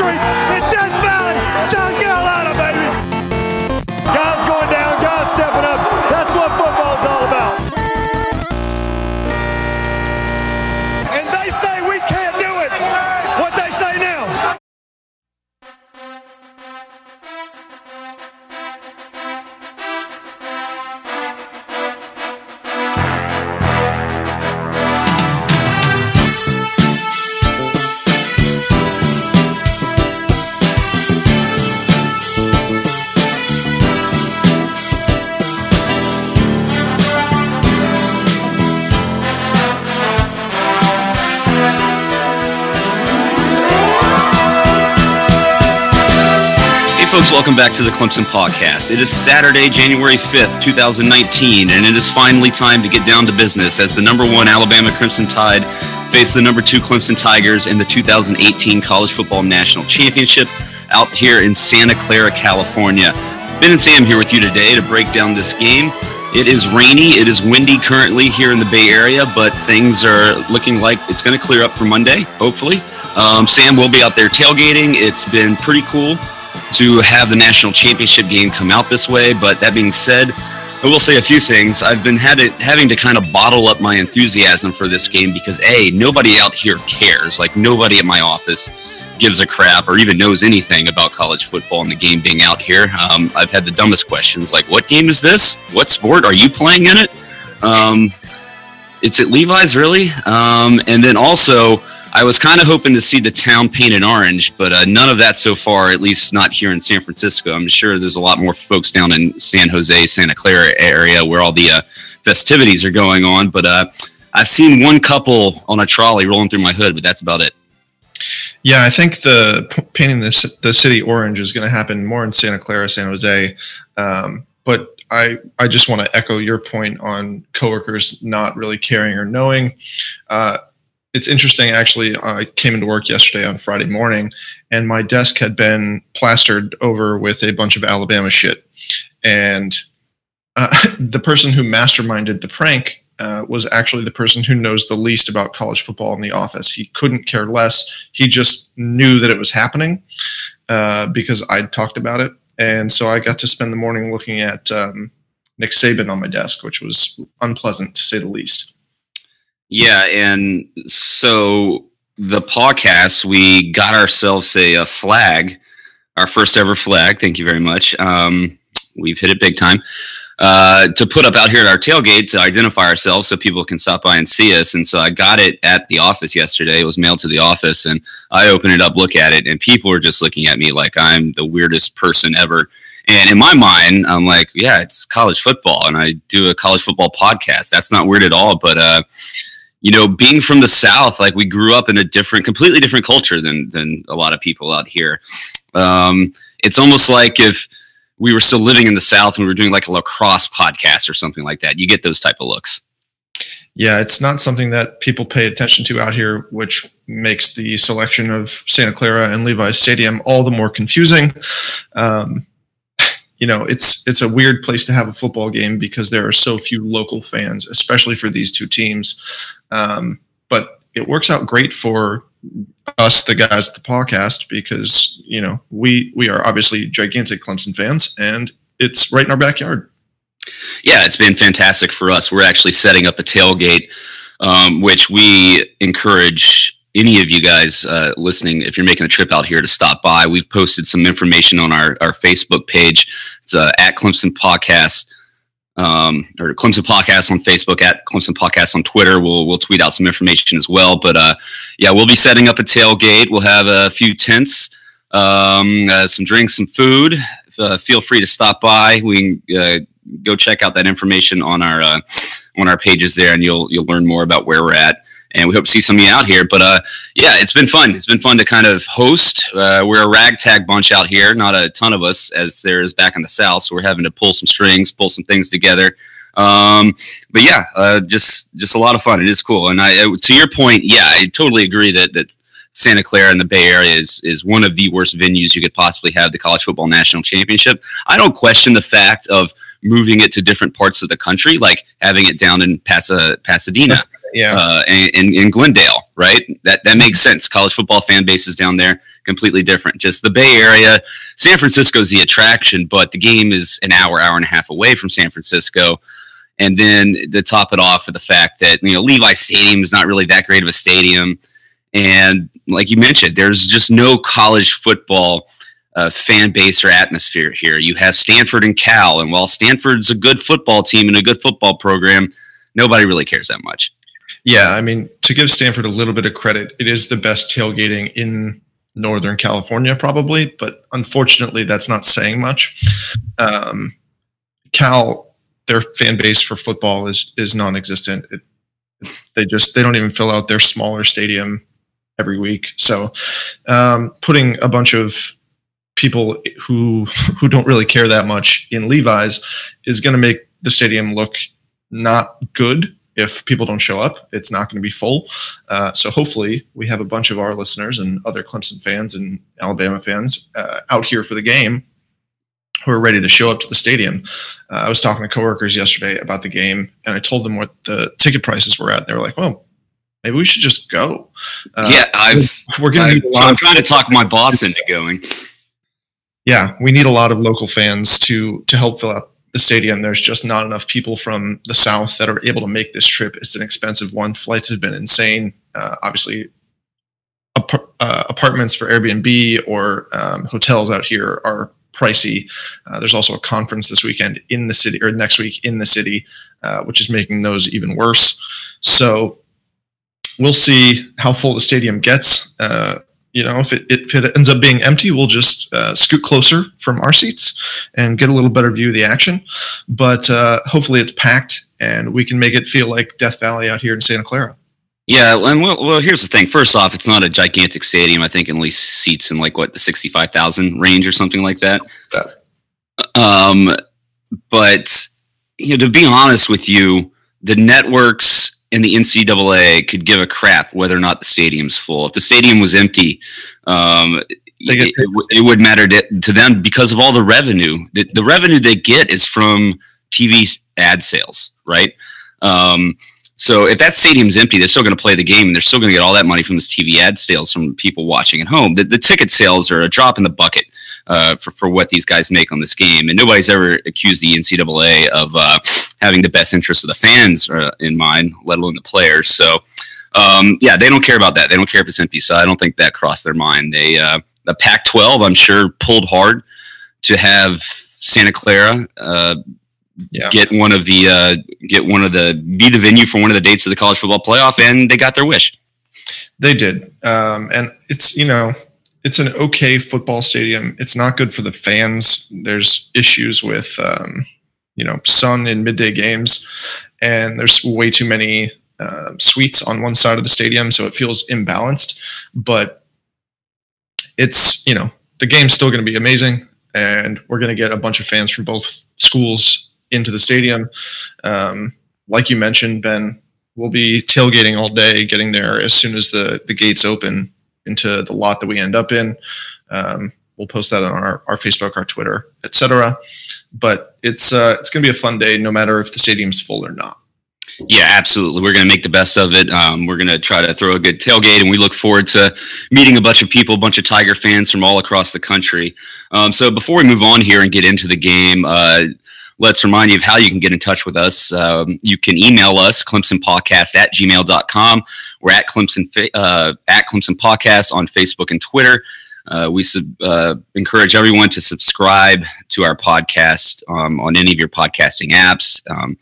Street welcome back to the Clemson Podcast. It is Saturday, January 5th, 2019, and it is finally time to get down to business as the number one Alabama Crimson Tide face the number two Clemson Tigers in the 2018 College Football National Championship out here in Santa Clara, California. Ben and Sam here with you today to break down this game. It is rainy, it is windy currently here in the Bay Area, but things are looking like it's going to clear up for Monday, hopefully. Um, Sam will be out there tailgating. It's been pretty cool to have the national championship game come out this way. But that being said, I will say a few things. I've been having to kind of bottle up my enthusiasm for this game because a nobody out here cares. Like nobody at my office gives a crap or even knows anything about college football and the game being out here. Um, I've had the dumbest questions like, "What game is this? What sport are you playing in it?" Um, it's at Levi's, really. Um, and then also, I was kind of hoping to see the town painted orange, but uh, none of that so far, at least not here in San Francisco. I'm sure there's a lot more folks down in San Jose, Santa Clara area where all the uh, festivities are going on. But uh, I've seen one couple on a trolley rolling through my hood, but that's about it. Yeah, I think the p- painting the, the city orange is going to happen more in Santa Clara, San Jose. Um, but I, I just want to echo your point on coworkers not really caring or knowing. Uh, it's interesting, actually. I came into work yesterday on Friday morning, and my desk had been plastered over with a bunch of Alabama shit. And uh, the person who masterminded the prank uh, was actually the person who knows the least about college football in the office. He couldn't care less. He just knew that it was happening uh, because I'd talked about it. And so I got to spend the morning looking at um, Nick Saban on my desk, which was unpleasant to say the least. Yeah, and so the podcast, we got ourselves a, a flag, our first ever flag. Thank you very much. Um, we've hit it big time. Uh, to put up out here at our tailgate to identify ourselves so people can stop by and see us. And so I got it at the office yesterday. It was mailed to the office, and I opened it up, look at it, and people are just looking at me like I'm the weirdest person ever. And in my mind, I'm like, yeah, it's college football, and I do a college football podcast. That's not weird at all. But uh, you know, being from the South, like we grew up in a different, completely different culture than than a lot of people out here. Um, it's almost like if we were still living in the South and we were doing like a lacrosse podcast or something like that. You get those type of looks. Yeah, it's not something that people pay attention to out here, which makes the selection of Santa Clara and Levi's Stadium all the more confusing. Um, you know, it's it's a weird place to have a football game because there are so few local fans, especially for these two teams. Um, but it works out great for us, the guys at the podcast, because you know we we are obviously gigantic Clemson fans, and it's right in our backyard. Yeah, it's been fantastic for us. We're actually setting up a tailgate, um, which we encourage any of you guys uh, listening, if you're making a trip out here, to stop by. We've posted some information on our, our Facebook page. It's uh, at Clemson Podcast um, or Clemson Podcast on Facebook, at Clemson Podcast on Twitter. We'll we'll tweet out some information as well. But uh, yeah, we'll be setting up a tailgate. We'll have a few tents, um, uh, some drinks, some food. Uh, feel free to stop by. We can uh, go check out that information on our uh, on our pages there, and you'll you'll learn more about where we're at. And we hope to see some of you out here. But uh, yeah, it's been fun. It's been fun to kind of host. Uh, we're a ragtag bunch out here, not a ton of us as there is back in the south. So we're having to pull some strings, pull some things together. Um, but yeah, uh, just just a lot of fun. It is cool. And I, to your point, yeah, I totally agree that that Santa Clara and the Bay Area is is one of the worst venues you could possibly have the college football national championship. I don't question the fact of moving it to different parts of the country, like having it down in Pasa, Pasadena. Yeah. uh, in Glendale, right? That that makes sense. College football fan bases down there completely different. Just the Bay Area, San Francisco is the attraction, but the game is an hour, hour and a half away from San Francisco. And then to top it off with the fact that you know Levi Stadium is not really that great of a stadium, and like you mentioned, there's just no college football uh, fan base or atmosphere here. You have Stanford and Cal, and while Stanford's a good football team and a good football program, nobody really cares that much. Yeah, I mean, to give Stanford a little bit of credit, it is the best tailgating in Northern California, probably, but unfortunately, that's not saying much. Um, Cal, their fan base for football is is non-existent. It, they just they don't even fill out their smaller stadium every week. So, um, putting a bunch of people who who don't really care that much in Levi's is going to make the stadium look not good if people don't show up. It's not going to be full. Uh, so hopefully, we have a bunch of our listeners and other Clemson fans and Alabama fans uh, out here for the game who are ready to show up to the stadium. Uh, I was talking to coworkers yesterday about the game, and I told them what the ticket prices were at. They were like, "Well, maybe we should just go." Uh, yeah, I've we're going to. I'm trying to talk my boss into going. Yeah, we need a lot of local fans to to help fill out the stadium. There's just not enough people from the south that are able to make this trip. It's an expensive one. Flights have been insane. Uh, obviously, ap- uh, apartments for Airbnb or um, hotels out here are pricey. Uh, there's also a conference this weekend in the city or next week in the city, uh, which is making those even worse. So we'll see how full the stadium gets. You know, if it, if it ends up being empty, we'll just uh, scoot closer from our seats and get a little better view of the action. But uh, hopefully it's packed and we can make it feel like Death Valley out here in Santa Clara. Yeah, and well, well, here's the thing. First off, it's not a gigantic stadium. I think at least seats in like what the sixty-five thousand range or something like that. Um, but you know, to be honest with you, the networks and the NCAA could give a crap whether or not the stadium's full. If the stadium was empty, um, it, it, it would matter to, to them because of all the revenue. The, the revenue they get is from TV ad sales, right? Um, so if that stadium's empty, they're still going to play the game, and they're still going to get all that money from this TV ad sales from people watching at home. The, the ticket sales are a drop in the bucket uh, for for what these guys make on this game, and nobody's ever accused the NCAA of uh, having the best interests of the fans uh, in mind, let alone the players. So. Um, yeah, they don't care about that. They don't care if it's empty. So I don't think that crossed their mind. They uh, the Pac-12, I'm sure, pulled hard to have Santa Clara uh, Yeah. get one of the uh, get one of the be the venue for one of the dates of the college football playoff, and they got their wish. They did. Um, and it's, you know, it's an okay football stadium. It's not good for the fans. There's issues with, um, you know, sun in midday games, and there's way too many uh, suites on one side of the stadium, so it feels imbalanced. But it's, you know, the game's still going to be amazing, and we're going to get a bunch of fans from both schools into the stadium. Um, like you mentioned, Ben, we'll be tailgating all day, getting there as soon as the the gates open into the lot that we end up in. Um, we'll post that on our, our Facebook, our Twitter, etc. But it's uh, it's going to be a fun day, no matter if the stadium's full or not. Yeah, absolutely. We're going to make the best of it. Um, we're going to try to throw a good tailgate, and we look forward to meeting a bunch of people, a bunch of Tiger fans from all across the country. Um, so before we move on here and get into the game, uh, let's remind you of how you can get in touch with us. Um, you can email us, clemsonpodcast at gmail.com. We're at Clemson, uh, at Clemson Podcast on Facebook and Twitter. Uh, we sub, uh, encourage everyone to subscribe to our podcast um, on any of your podcasting apps um,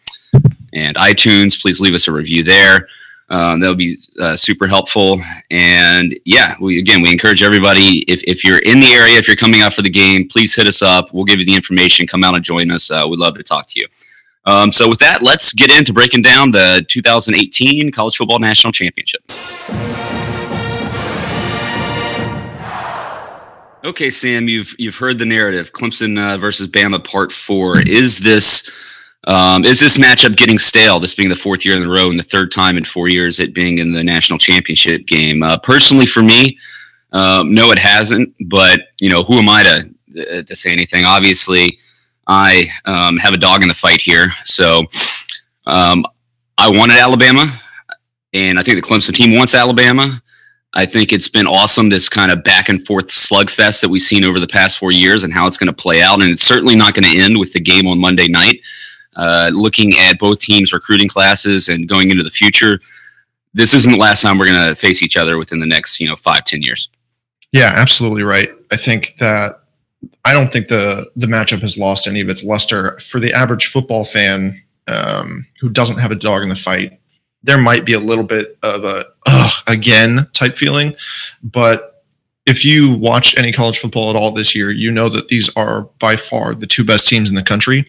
and iTunes. Please leave us a review there. Um, that'll be uh, super helpful. And yeah, we again we encourage everybody if, if you're in the area, if you're coming out for the game, please hit us up. We'll give you the information. Come out and join us. Uh, we'd love to talk to you. Um, so with that, let's get into breaking down the 2018 College Football National Championship. Okay, Sam, you've you've heard the narrative. Clemson uh, versus Bama, Part Four. Is this um, is this matchup getting stale? This being the fourth year in a row and the third time in four years it being in the national championship game. Uh, personally, for me, um, no, it hasn't. But you know, who am I to to say anything? Obviously, I um, have a dog in the fight here. So um, I wanted Alabama. and I think the Clemson team wants Alabama. I think it's been awesome this kind of back and forth slugfest that we've seen over the past four years and how it's going to play out. And it's certainly not going to end with the game on Monday night. Uh, looking at both teams' recruiting classes and going into the future, this isn't the last time we're going to face each other within the next, you know, five, ten years. Yeah, absolutely right. I think that I don't think the the matchup has lost any of its luster for the average football fan um, who doesn't have a dog in the fight. There might be a little bit of a ugh again type feeling, but if you watch any college football at all this year, you know that these are by far the two best teams in the country,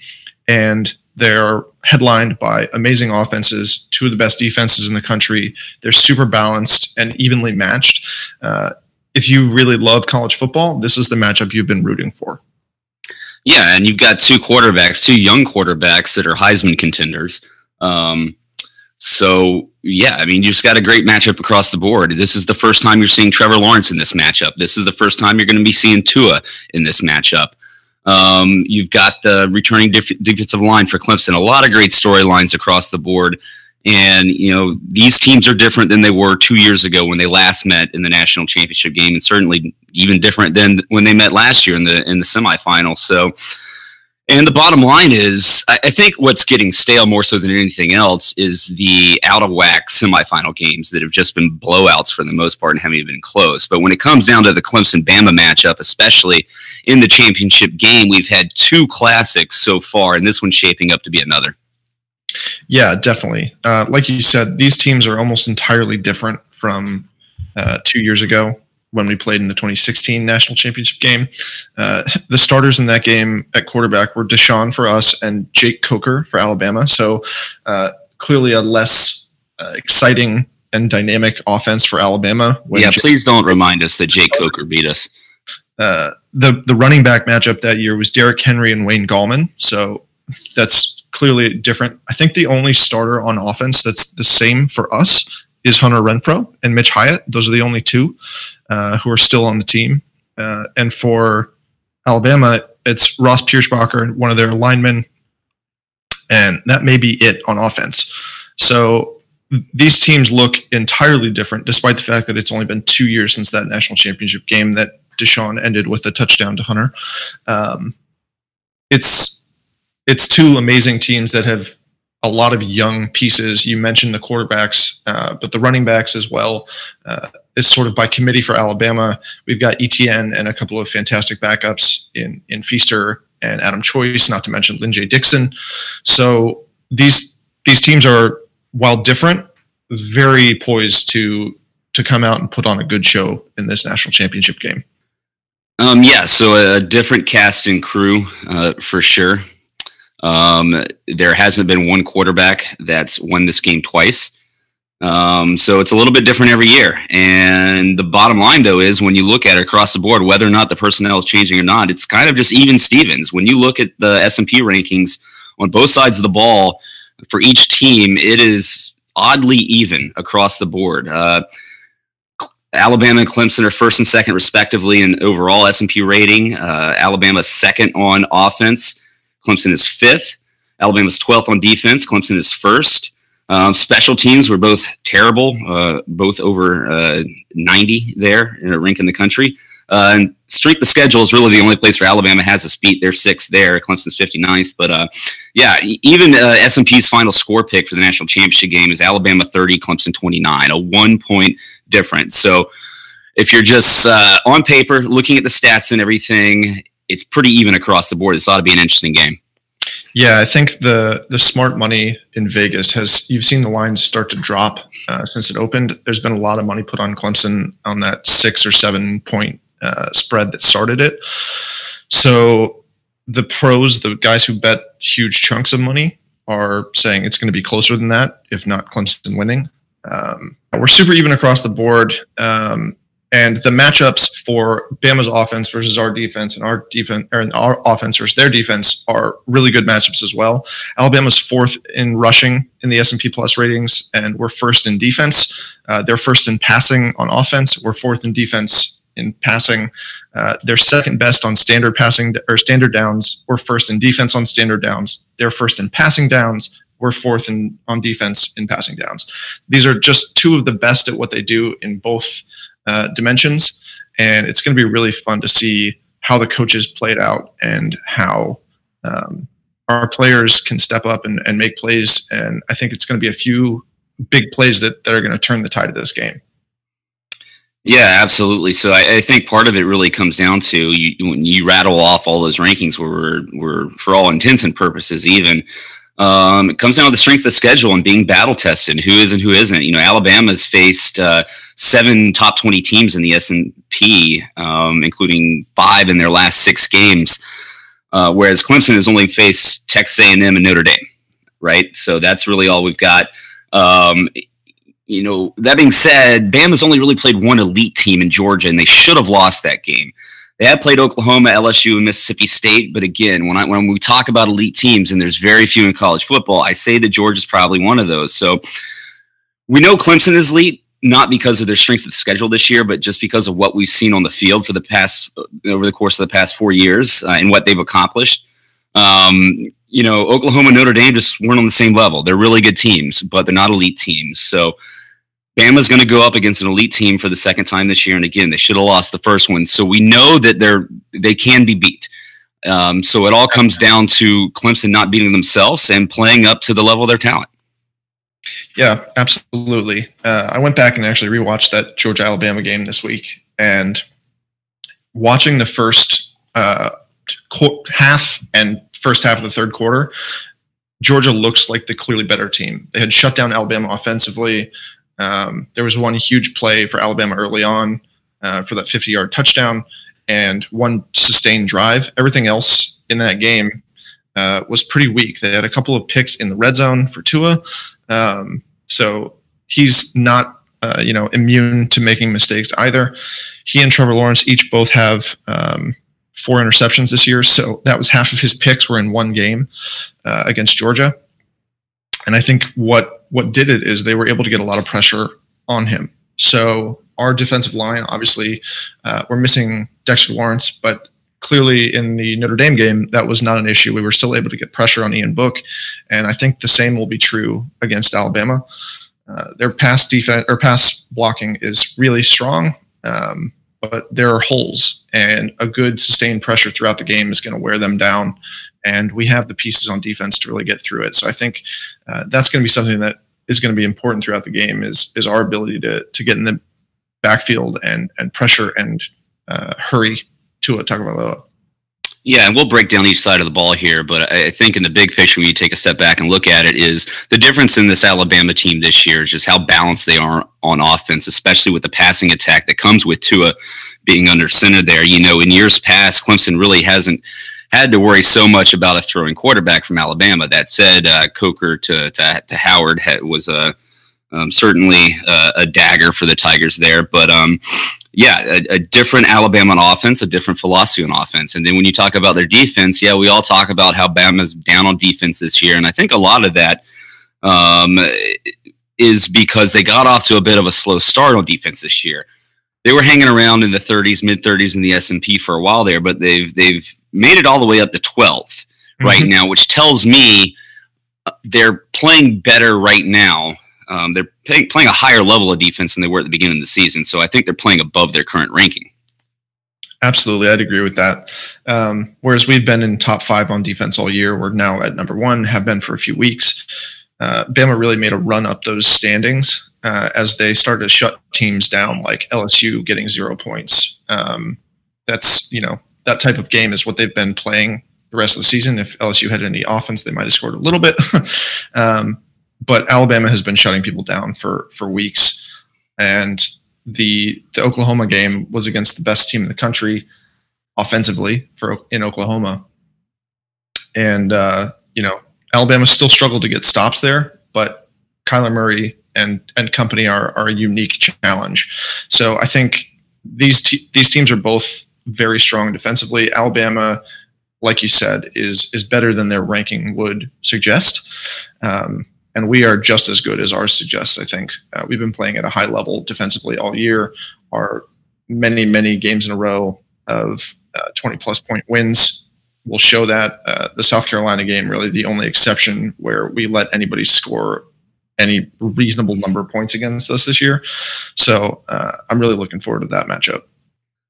and they're headlined by amazing offenses, two of the best defenses in the country. They're super balanced and evenly matched. Uh, if you really love college football, this is the matchup you've been rooting for. Yeah, and you've got two quarterbacks, two young quarterbacks that are Heisman contenders. Um, so yeah, I mean, you just got a great matchup across the board. This is the first time you're seeing Trevor Lawrence in this matchup. This is the first time you're going to be seeing Tua in this matchup. Um, you've got the returning def- defensive line for Clemson. A lot of great storylines across the board. And, you know, these teams are different than they were two years ago when they last met in the national championship game, and certainly even different than when they met last year in the in the semifinals. So and the bottom line is, I, think what's getting stale more so than anything else is the out of whack semifinal games that have just been blowouts for the most part and haven't even been close. But when it comes down to the Clemson Bama matchup, especially in the championship game, we've had two classics so far, and this one's shaping up to be another. Yeah, definitely. Uh, like you said, these teams are almost entirely different from uh, two years ago when we played in the 2016 national championship game. Uh, the starters in that game at quarterback were Deshaun for us and Jake Coker for Alabama. So uh, clearly a less uh, exciting and dynamic offense for Alabama. yeah, Jake- please don't remind us that Jake Coker beat us. Uh, the the running back matchup that year was Derrick Henry and Wayne Gallman. So that's clearly different. I think the only starter on offense that's the same for us is Hunter Renfrow and Mitch Hyatt. Those are the only two uh, who are still on the team. Uh, and for Alabama, it's Ross Pierschbacher, one of their linemen, and that may be it on offense. So these teams look entirely different, despite the fact that it's only been two years since that national championship game that Deshaun ended with a touchdown to Hunter. Um, it's it's two amazing teams that have a lot of young pieces. You mentioned the quarterbacks, uh, but the running backs as well. Uh, is sort of by committee for Alabama. We've got Etienne and a couple of fantastic backups in in Feaster and Adam Choice, not to mention Lyn-J Dixon. So these these teams are, while different, very poised to to come out and put on a good show in this national championship game. Um, yeah, so a different cast and crew uh, for sure. Um, there hasn't been one quarterback that's won this game twice. Um, so it's a little bit different every year. And the bottom line, though, is when you look at it across the board, whether or not the personnel is changing or not, it's kind of just even Stevens. When you look at the S and P rankings on both sides of the ball for each team, it is oddly even across the board. Uh, Alabama and Clemson are first and second, respectively, in overall S and P rating. Uh, Alabama second on offense. Clemson is fifth. Alabama's 12th on defense. Clemson is first. Um, special teams were both terrible, uh, both over uh, 90 there in a rank in the country. Uh, and strength of schedule is really the only place where Alabama has us beat. They're sixth there. Clemson's 59th. But uh, yeah, even uh, S&P's final score pick for the national championship game is Alabama 30, Clemson 29, a one point difference. So if you're just uh, on paper looking at the stats and everything, it's pretty even across the board. This ought to be an interesting game. Yeah, I think the the smart money in Vegas has you've seen the lines start to drop uh, since it opened. There's been a lot of money put on Clemson on that six or seven point uh, spread that started it. So the pros, the guys who bet huge chunks of money, are saying it's going to be closer than that, if not Clemson winning. Um, we're super even across the board. Um, and the matchups for Bama's offense versus our defense and our defense or our offense versus their defense are really good matchups as well. Alabama's fourth in rushing in the S&P Plus ratings, and we're first in defense. Uh, they're first in passing on offense. We're fourth in defense in passing. Uh, they're second best on standard passing or standard downs. We're first in defense on standard downs. They're first in passing downs. we're fourth in on defense in passing downs. These are just two of the best at what they do in both uh, dimensions, and it's going to be really fun to see how the coaches played out and how um, our players can step up and, and make plays. And I think it's going to be a few big plays that, that are going to turn the tide of this game. Yeah, absolutely. So I, I, think part of it really comes down to you when you rattle off all those rankings where we're, we're for all intents and purposes, even um, it comes down to the strength of schedule and being battle tested. Who is and who isn't. You know, Alabama's faced uh, seven top twenty teams in the S and P, um, including five in their last six games, uh, whereas Clemson has only faced Texas A and M and Notre Dame. Right, so that's really all we've got. Um, you know, that being said, Bama's only really played one elite team in Georgia, and they should have lost that game. They have played Oklahoma, LSU, and Mississippi State, but again, when I when we talk about elite teams, and there's very few in college football, I say that Georgia's probably one of those. So we know Clemson is elite, not because of their strength of the schedule this year, but just because of what we've seen on the field for the past over the course of the past four years uh, and what they've accomplished. Um, you know, Oklahoma, Notre Dame just weren't on the same level. They're really good teams, but they're not elite teams. So Bama's going to go up against an elite team for the second time this year, and again, they should have lost the first one. So we know that they're they can be beat. Um, so it all comes down to Clemson not beating themselves and playing up to the level of their talent. Yeah, absolutely. Uh, I went back and actually rewatched that Georgia Alabama game this week, and watching the first uh, half and first half of the third quarter, Georgia looks like the clearly better team. They had shut down Alabama offensively. Um, there was one huge play for Alabama early on uh, for that 50 yard touchdown and one sustained drive. Everything else in that game uh, was pretty weak. They had a couple of picks in the red zone for Tua. Um, so he's not, uh, you know, immune to making mistakes either. He and Trevor Lawrence each both have um, four interceptions this year. So that was half of his picks were in one game uh, against Georgia. And I think what what did it is they were able to get a lot of pressure on him. So our defensive line, obviously, uh, we're missing Dexter Lawrence, but clearly in the Notre Dame game, that was not an issue. We were still able to get pressure on Ian Book, and I think the same will be true against Alabama. Uh, their pass defense or pass blocking is really strong, um, but there are holes, and a good sustained pressure throughout the game is going to wear them down and we have the pieces on defense to really get through it. So I think uh, that's going to be something that is going to be important throughout the game is is our ability to to get in the backfield and and pressure and uh, hurry Tua Tagovailoa. Yeah, and we'll break down each side of the ball here, but I think in the big picture, when you take a step back and look at it, is the difference in this Alabama team this year is just how balanced they are on offense, especially with the passing attack that comes with Tua being under center there. You know, in years past, Clemson really hasn't had to worry so much about a throwing quarterback from Alabama. That said, uh, Coker to, to, to Howard was a um, certainly a, a, dagger for the Tigers there. But um, yeah, a, a, different Alabama on offense, a different philosophy on offense. And then when you talk about their defense, yeah, we all talk about how Bama's down on defense this year, and I think a lot of that um, is because they got off to a bit of a slow start on defense this year. They were hanging around in the 30s, mid 30s in the S and P for a while there, but they've they've made it all the way up to 12th mm-hmm. right now, which tells me uh, they're playing better right now. Um, they're playing, playing a higher level of defense than they were at the beginning of the season. So I think they're playing above their current ranking. Absolutely, I'd agree with that. Um, whereas we've been in top five on defense all year, we're now at number one, have been for a few weeks. Uh, Bama really made a run up those standings uh, as they started to shut teams down, like LSU getting zero points. Um, that's you know that type of game is what they've been playing the rest of the season. If LSU had any offense, they might have scored a little bit. um, but Alabama has been shutting people down for for weeks, and the the Oklahoma game was against the best team in the country offensively for in Oklahoma, and uh, you know Alabama still struggled to get stops there, but Kyler Murray and and company are are a unique challenge. So I think these te- these teams are both very strong defensively. Alabama, like you said, is is better than their ranking would suggest, um, and we are just as good as ours suggests. I think uh, we've been playing at a high level defensively all year. Our many many games in a row of uh, 20 plus point wins will show that. Uh, the South Carolina game, really the only exception where we let anybody score any reasonable number of points against us this year. So uh, I'm really looking forward to that matchup.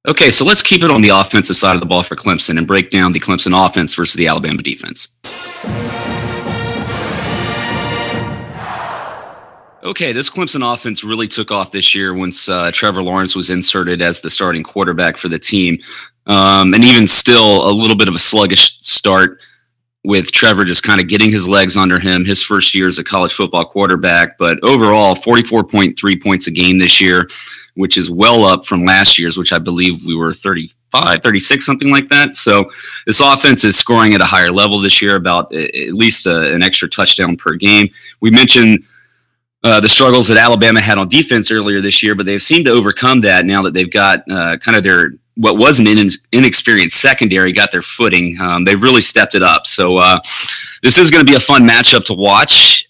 Okay, so let's keep it on the offensive side of the ball for Clemson and break down the Clemson offense versus the Alabama defense. Okay, this Clemson offense really took off this year once uh, Trevor Lawrence was inserted as the starting quarterback for the team. Um, and even still, a little bit of a sluggish start with Trevor just kind of getting his legs under him his first year as a college football quarterback. But overall, 44.3 points a game this year, which is well up from last year's, which I believe we were 35, 36, something like that. So this offense is scoring at a higher level this year, about at least a, an extra touchdown per game. We mentioned uh, the struggles that Alabama had on defense earlier this year, but they've seemed to overcome that now that they've got uh, kind of their what was an in, inexperienced secondary got their footing. Um, they've really stepped it up. So uh, this is going to be a fun matchup to watch.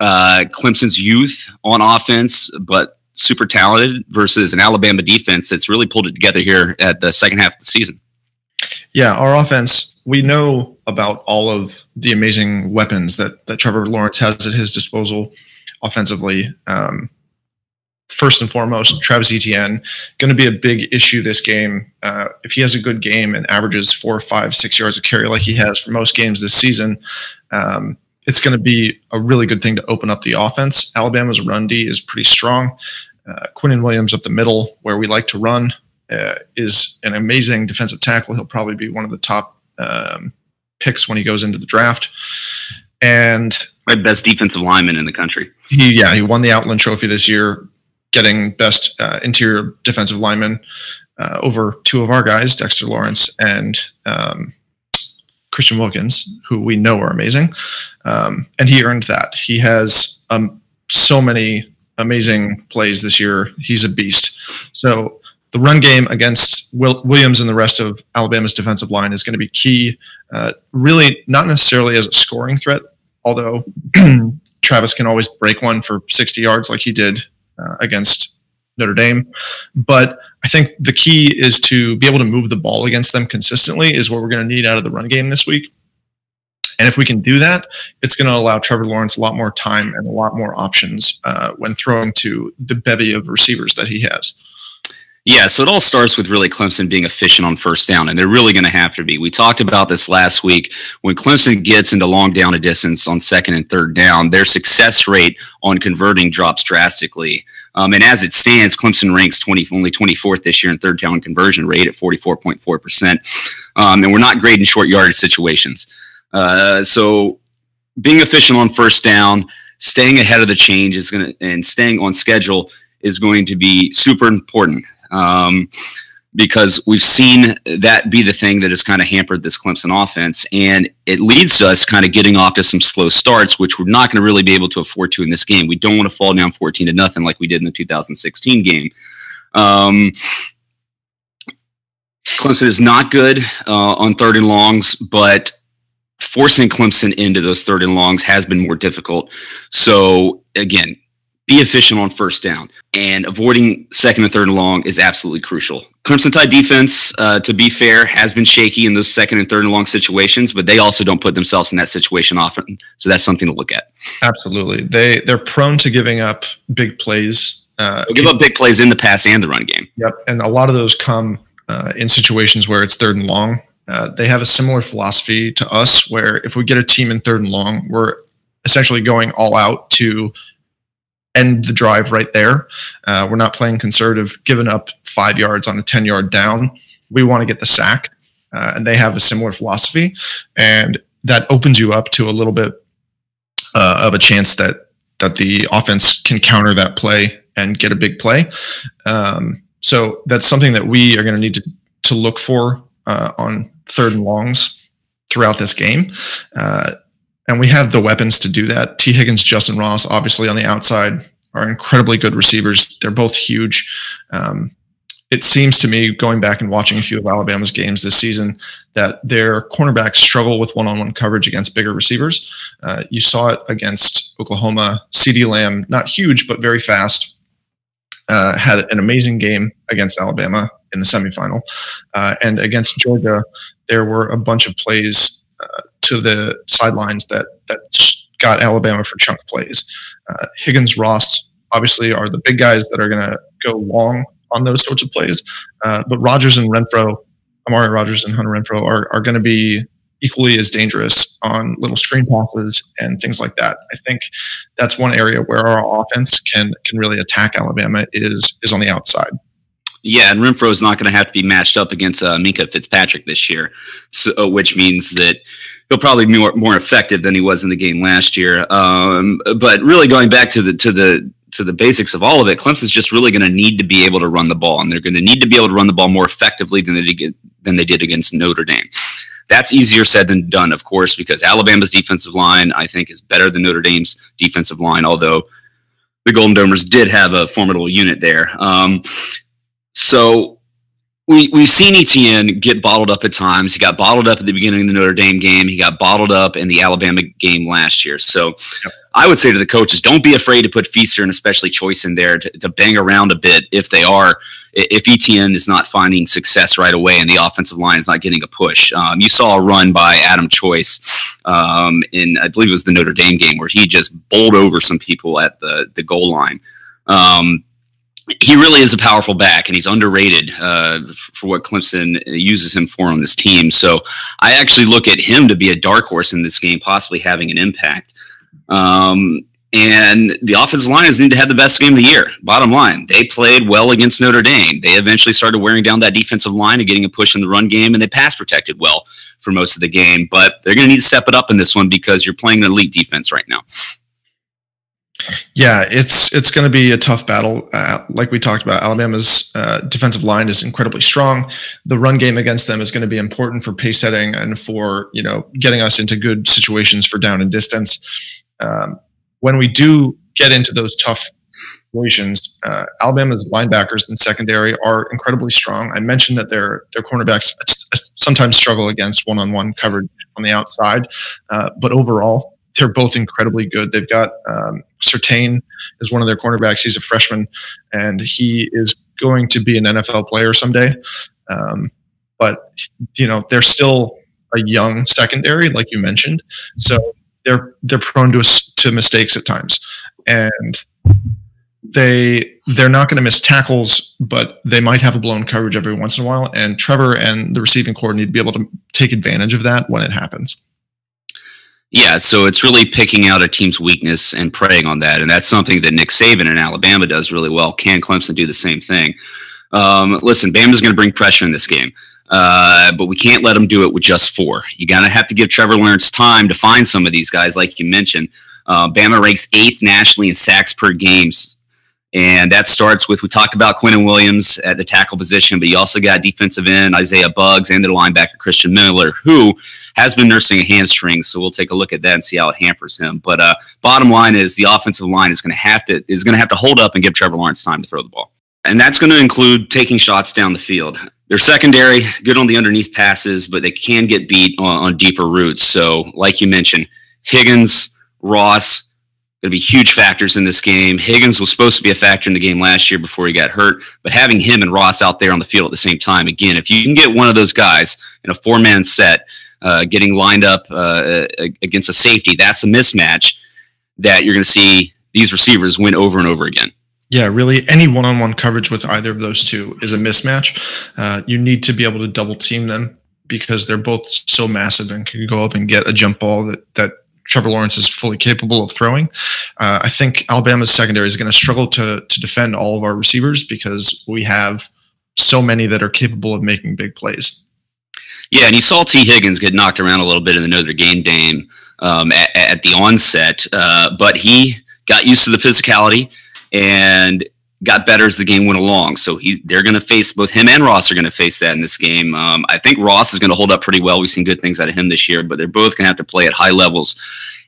Uh, Clemson's youth on offense, but super talented versus an Alabama defense that's really pulled it together here at the second half of the season. Yeah, our offense, we know about all of the amazing weapons that, that Trevor Lawrence has at his disposal offensively. Um, first and foremost, Travis Etienne going to be a big issue this game. Uh, if he has a good game and averages four, five, six yards of carry like he has for most games this season, um, it's going to be a really good thing to open up the offense. Alabama's run D is pretty strong. Uh, Quinnen Williams up the middle, where we like to run, uh, is an amazing defensive tackle. He'll probably be one of the top um, picks when he goes into the draft. And my best defensive lineman in the country. He yeah, he won the Outland Trophy this year, getting best uh, interior defensive lineman uh, over two of our guys, Dexter Lawrence and um, Christian Wilkins, who we know are amazing, um, and he earned that. He has um, so many amazing plays this year. He's a beast. So the run game against Will, Williams and the rest of Alabama's defensive line is going to be key. Uh, really, not necessarily as a scoring threat, although Travis can always break one for 60 yards like he did uh, against Notre Dame. But I think the key is to be able to move the ball against them consistently, is what we're going to need out of the run game this week. And if we can do that, it's going to allow Trevor Lawrence a lot more time and a lot more options uh, when throwing to the bevy of receivers that he has. Yeah, so it all starts with really Clemson being efficient on first down, and they're really going to have to be. We talked about this last week. When Clemson gets into long down a distance on second and third down, their success rate on converting drops drastically. Um, and as it stands, Clemson ranks 20, only 24th this year in third down conversion rate at 44.4%. Um, and we're not great in short yardage situations. Uh, so being efficient on first down, staying ahead of the change is going to, and staying on schedule is going to be super important um, because we've seen that be the thing that has kind of hampered this Clemson offense. And it leads us kind of getting off to some slow starts, which we're not going to really be able to afford to in this game. We don't want to fall down 14 to nothing like we did in the 2016 game. Um, Clemson is not good uh, on third and longs, but forcing Clemson into those third and longs has been more difficult. So again, be efficient on first down and avoiding second and third and long is absolutely crucial. Crimson Tide defense, uh, to be fair, has been shaky in those second and third and long situations, but they also don't put themselves in that situation often. So that's something to look at. Absolutely, they they're prone to giving up big plays. Uh, give up big plays in the pass and the run game. Yep, and a lot of those come uh, in situations where it's third and long. Uh, they have a similar philosophy to us, where if we get a team in third and long, we're essentially going all out to end the drive right there. Uh, we're not playing conservative, giving up five yards on a 10 yard down. We want to get the sack. Uh, and they have a similar philosophy. And that opens you up to a little bit uh, of a chance that that the offense can counter that play and get a big play. Um, so that's something that we are going to need to to look for uh, on third and longs throughout this game. Uh, and we have the weapons to do that. Tee Higgins, Justyn Ross, obviously on the outside, are incredibly good receivers. They're both huge. Um, it seems to me, going back and watching a few of Alabama's games this season, that their cornerbacks struggle with one-on-one coverage against bigger receivers. Uh, you saw it against Oklahoma. CeeDee Lamb, not huge, but very fast. uh, had an amazing game against Alabama in the semifinal, uh, and against Georgia, there were a bunch of plays uh, to the sidelines that that got Alabama for chunk plays. Uh, Higgins, Ross, obviously are the big guys that are going to go long on those sorts of plays, uh, but Rodgers and Renfrow, Amari Rodgers and Hunter Renfrow, are are going to be equally as dangerous on little screen passes and things like that. I think that's one area where our offense can can really attack Alabama is is on the outside. Yeah, and Renfrow is not going to have to be matched up against uh, Minkah Fitzpatrick this year, so, uh, which means that he'll probably be more, more effective than he was in the game last year. Um, but really, going back to the to the to the basics of all of it, Clemson's just really going to need to be able to run the ball, and they're going to need to be able to run the ball more effectively than they did, than they did against Notre Dame. That's easier said than done, of course, because Alabama's defensive line, I think, is better than Notre Dame's defensive line, although the Golden Domers did have a formidable unit there. Um, so we, we've seen Etienne get bottled up at times. He got bottled up at the beginning of the Notre Dame game. He got bottled up in the Alabama game last year. So yep. I would say to the coaches, don't be afraid to put Feaster and especially Choice in there to, to bang around a bit if they are, if Etienne is not finding success right away and the offensive line is not getting a push. Um, you saw a run by Adam Choice um, in, I believe it was the Notre Dame game, where he just bowled over some people at the, the goal line. Um, he really is a powerful back, and he's underrated uh, for what Clemson uses him for on this team. So I actually look at him to be a dark horse in this game, possibly having an impact. Um, and the offensive line's need to have the best game of the year. Bottom line, they played well against Notre Dame. They eventually started wearing down that defensive line and getting a push in the run game, and they pass protected well for most of the game. But they're going to need to step it up in this one because you're playing an elite defense right now. Yeah, it's it's going to be a tough battle. Uh, like we talked about, Alabama's uh, defensive line is incredibly strong. The run game against them is going to be important for pace setting and for you know getting us into good situations for down and distance. Um, when we do get into those tough situations, uh, Alabama's linebackers and secondary are incredibly strong. I mentioned that their their cornerbacks sometimes struggle against one on one coverage on the outside, uh, but overall they're both incredibly good. They've got um, Surtain is one of their cornerbacks. He's a freshman, and he is going to be an NFL player someday. Um, but you know, they're still a young secondary, like you mentioned, so they're they're prone to to mistakes at times, and they they're not going to miss tackles, but they might have a blown coverage every once in a while. And Trevor and the receiving core need to be able to take advantage of that when it happens. Yeah, so it's really picking out a team's weakness and preying on that, and that's something that Nick Saban in Alabama does really well. Can Clemson do the same thing? Um, listen, Bama's going to bring pressure in this game, uh, but we can't let them do it with just four. You got to have to give Trevor Lawrence time to find some of these guys, like you mentioned. Uh, Bama ranks eighth nationally in sacks per games and that starts with we talked about Quinnen Williams at the tackle position, but you also got defensive end Isaiah Buggs and the linebacker Christian Miller, who has been nursing a hamstring. So we'll take a look at that and see how it hampers him. But uh, bottom line is the offensive line is going to have to is going to have to hold up and give Trevor Lawrence time to throw the ball, and that's going to include taking shots down the field. They're secondary, good on the underneath passes, but they can get beat on, on deeper routes. So, like you mentioned, Higgins, Ross, going to be huge factors in this game. Higgins was supposed to be a factor in the game last year before he got hurt, but having him and Ross out there on the field at the same time, again, if you can get one of those guys in a four man set, uh, getting lined up uh, against a safety, that's a mismatch that you're going to see these receivers win over and over again. Yeah, really, any one on one coverage with either of those two is a mismatch. Uh, you need to be able to double team them because they're both so massive and can go up and get a jump ball that, that Trevor Lawrence is fully capable of throwing. Uh, I think Alabama's secondary is going to struggle to to defend all of our receivers because we have so many that are capable of making big plays. Yeah, and you saw Tee Higgins get knocked around a little bit in the Notre Dame game um, at, at, the onset, uh, but he got used to the physicality and got better as the game went along. So he, they're going to face both him and Ross are going to face that in this game. Um, I think Ross is going to hold up pretty well. We've seen good things out of him this year, but they're both going to have to play at high levels.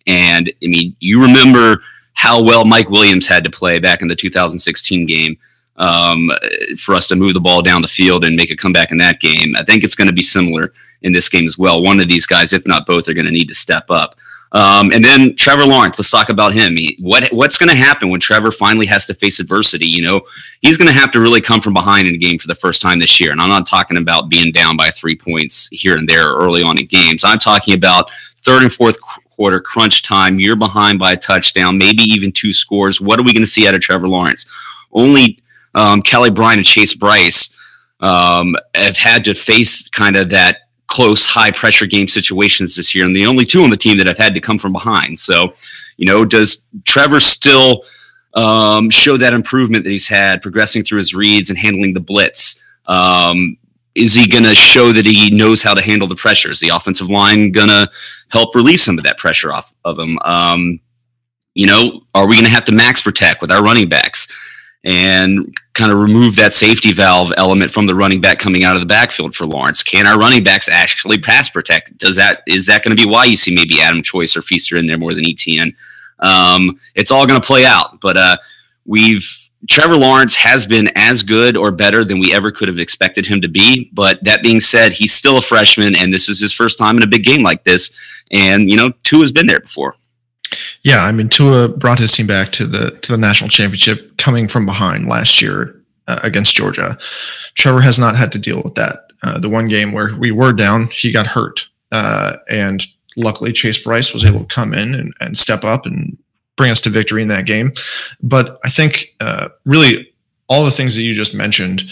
And I mean, you remember how well Mike Williams had to play back in the 2016 game um, for us to move the ball down the field and make a comeback in that game. I think it's going to be similar in this game as well. One of these guys, if not both, are going to need to step up. Um, and then Trevor Lawrence, let's talk about him. He, what what's going to happen when Trevor finally has to face adversity? You know, he's going to have to really come from behind in a game for the first time this year. And I'm not talking about being down by three points here and there early on in games. I'm talking about third and fourth quarter crunch time. You're behind by a touchdown, maybe even two scores. What are we going to see out of Trevor Lawrence? Only um, Kelly Bryant and Chase Brice um, have had to face kind of that close, high pressure game situations this year, and the only two on the team that have had to come from behind. So, you know, does Trevor still um, show that improvement that he's had progressing through his reads and handling the blitz? Um, is he going to show that he knows how to handle the pressure? Is the offensive line going to help relieve some of that pressure off of him? Um, you know, are we going to have to max protect with our running backs? And kind of remove that safety valve element from the running back coming out of the backfield for Lawrence. Can our running backs actually pass protect? Does that is that going to be why you see maybe Adam Choice or Feaster in there more than Etienne? Um, it's all going to play out, but uh, we've Trevor Lawrence has been as good or better than we ever could have expected him to be. But that being said, he's still a freshman, and this is his first time in a big game like this. And you know, Tua has been there before. Yeah, I mean Tua brought his team back to the to the national championship coming from behind last year uh, against Georgia. Trevor has not had to deal with that. Uh, the one game where we were down, he got hurt, uh, and luckily Chase Brice was able to come in and, and step up and bring us to victory in that game. But I think uh, really all the things that you just mentioned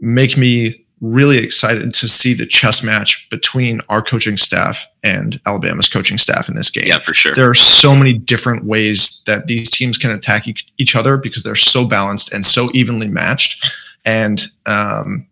make me really excited to see the chess match between our coaching staff and Alabama's coaching staff in this game. Yeah, for sure. There are so many different ways that these teams can attack each other because they're so balanced and so evenly matched. And um,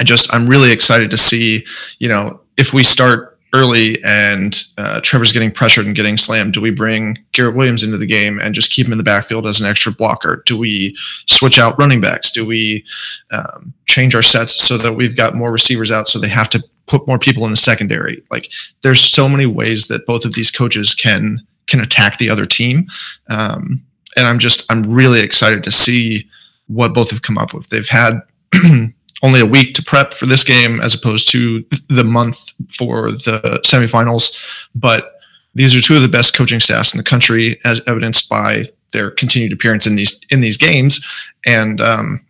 I just, I'm really excited to see, you know, if we start early and uh, Trevor's getting pressured and getting slammed, do we bring Garrett Williams into the game and just keep him in the backfield as an extra blocker? Do we switch out running backs? Do we um, change our sets so that we've got more receivers out so they have to put more people in the secondary? Like there's so many ways that both of these coaches can can attack the other team. Um, and I'm just I'm really excited to see what both have come up with. They've had only a week to prep for this game as opposed to the month for the semifinals. But these are two of the best coaching staffs in the country, as evidenced by their continued appearance in these in these games, and um,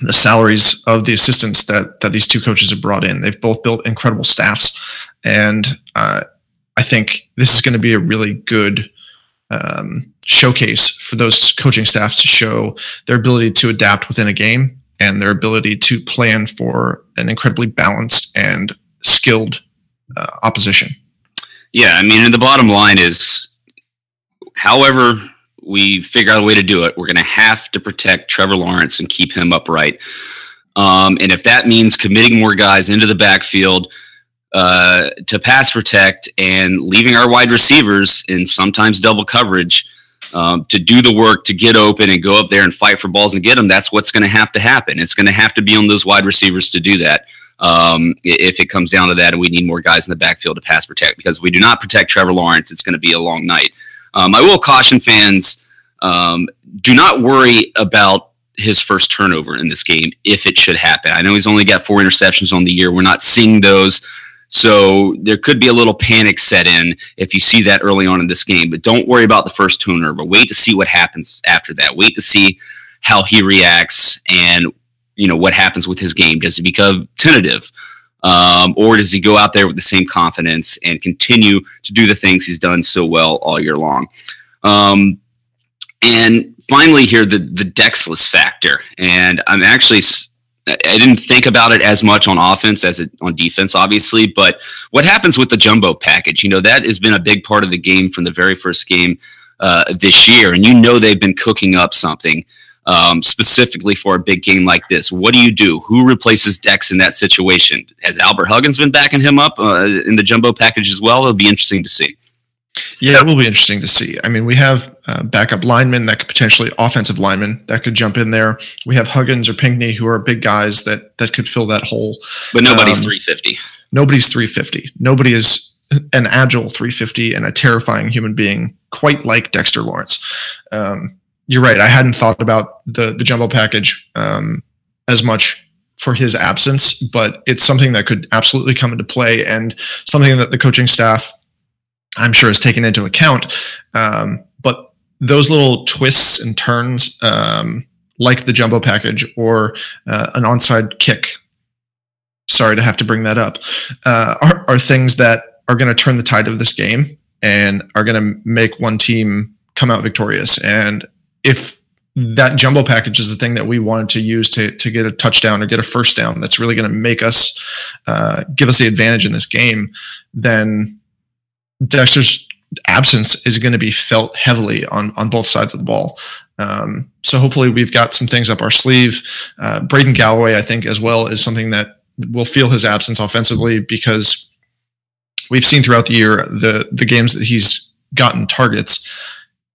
the salaries of the assistants that that these two coaches have brought in. They've both built incredible staffs, and uh, I think this is going to be a really good um, showcase for those coaching staffs to show their ability to adapt within a game and their ability to plan for an incredibly balanced and skilled uh, opposition. Yeah, I mean, and the bottom line is, however we figure out a way to do it, we're going to have to protect Trevor Lawrence and keep him upright. Um, and if that means committing more guys into the backfield uh, to pass protect and leaving our wide receivers in sometimes double coverage um, to do the work to get open and go up there and fight for balls and get them, that's what's going to have to happen. It's going to have to be on those wide receivers to do that. Um, if it comes down to that, and we need more guys in the backfield to pass protect, because if we do not protect Trevor Lawrence, it's going to be a long night. Um, I will caution fans: um, do not worry about his first turnover in this game if it should happen. I know he's only got four interceptions on the year. We're not seeing those so there could be a little panic set in if you see that early on in this game. But don't worry about the first turnover. Wait to see what happens after that. Wait to see how he reacts and you know what happens with his game. Does he become tentative? Um, or does he go out there with the same confidence and continue to do the things he's done so well all year long? Um, and finally, here the the Dexless factor, and I'm actually I didn't think about it as much on offense as it on defense, obviously. But what happens with the jumbo package? You know, that has been a big part of the game from the very first game uh, this year, and you know they've been cooking up something um, specifically for a big game like this. What do you do? Who replaces Dex in that situation? Has Albert Huggins been backing him up uh, in the jumbo package as well? It'll be interesting to see. Yeah, it will be interesting to see. I mean, we have uh, backup linemen that could potentially offensive linemen that could jump in there. We have Huggins or Pinckney who are big guys that that could fill that hole. But nobody's um, 350. Nobody's 350. Nobody is an agile 350 and a terrifying human being quite like Dexter Lawrence. Um, you're right. I hadn't thought about the the jumbo package um, as much for his absence, but it's something that could absolutely come into play and something that the coaching staff I'm sure is taken into account. Um, but those little twists and turns, um, like the jumbo package or uh, an onside kick, sorry to have to bring that up, uh, are, are things that are going to turn the tide of this game and are going to make one team come out victorious. And if that jumbo package is the thing that we wanted to use to, to get a touchdown or get a first down that's really going to make us uh, give us the advantage in this game, then Dexter's absence is going to be felt heavily on on both sides of the ball. Um, so hopefully we've got some things up our sleeve. Uh, Braden Galloway, I think, as well, is something that will feel his absence offensively because we've seen throughout the year the the games that he's gotten targets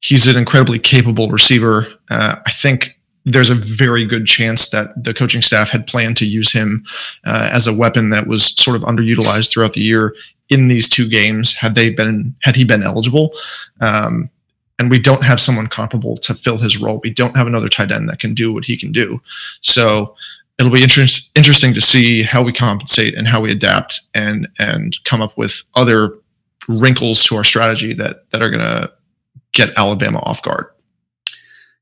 he's an incredibly capable receiver. Uh, I think there's a very good chance that the coaching staff had planned to use him uh, as a weapon that was sort of underutilized throughout the year in these two games had they been had he been eligible. Um, and we don't have someone comparable to fill his role. We don't have another tight end that can do what he can do. So it'll be interest, interesting to see how we compensate and how we adapt and and come up with other wrinkles to our strategy that that are going to get Alabama off guard.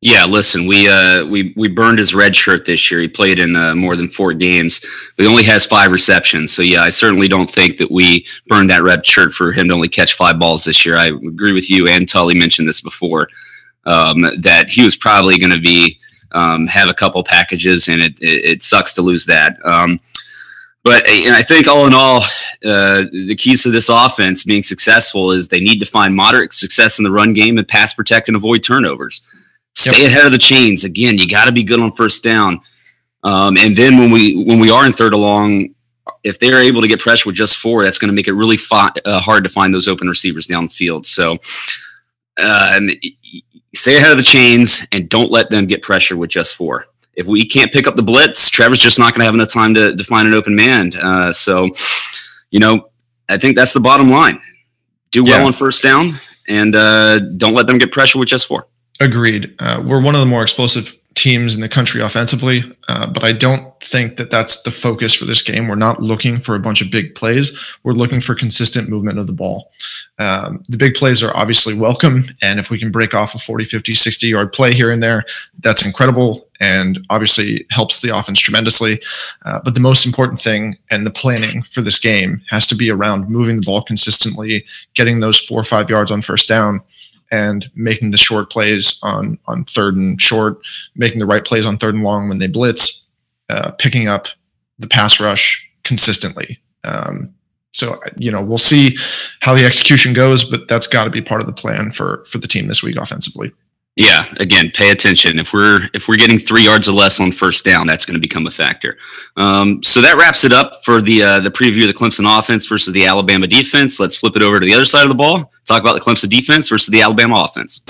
Yeah, listen, we uh, we we burned his red shirt this year. He played in uh, more than four games, but he only has five receptions. So yeah, I certainly don't think that we burned that red shirt for him to only catch five balls this year. I agree with you, and Tully mentioned this before um, that he was probably going to be um, have a couple packages, and it, it, it sucks to lose that. Um, but uh, I think all in all, uh, the keys to this offense being successful is they need to find moderate success in the run game and pass protect and avoid turnovers. Stay yep. ahead of the chains. Again, you got to be good on first down. Um, and then when we when we are in third along, if they're able to get pressure with just four, that's going to make it really fi- uh, hard to find those open receivers down the field. So, uh, stay ahead of the chains and don't let them get pressure with just four if we can't pick up the blitz, Trevor's just not going to have enough time to, to find an open man. Uh, so, you know, I think that's the bottom line. Do well yeah. on first down and uh, don't let them get pressure with just four. Agreed. Uh, we're one of the more explosive teams in the country offensively, uh, but I don't think that that's the focus for this game. We're not looking for a bunch of big plays. We're looking for consistent movement of the ball. Um, the big plays are obviously welcome. And if we can break off a 40, 50, 60 yard play here and there, that's incredible and obviously helps the offense tremendously. Uh, but the most important thing and the planning for this game has to be around moving the ball consistently, getting those four or five yards on first down and making the short plays on on third and short, making the right plays on third and long when they blitz, uh, picking up the pass rush consistently. Um, so you know we'll see how the execution goes, but that's got to be part of the plan for for the team this week offensively. Yeah, again, pay attention. If we're if we're getting three yards or less on first down, that's going to become a factor. Um, so that wraps it up for the uh, the preview of the Clemson offense versus the Alabama defense. Let's flip it over to the other side of the ball. Talk about the Clemson defense versus the Alabama offense.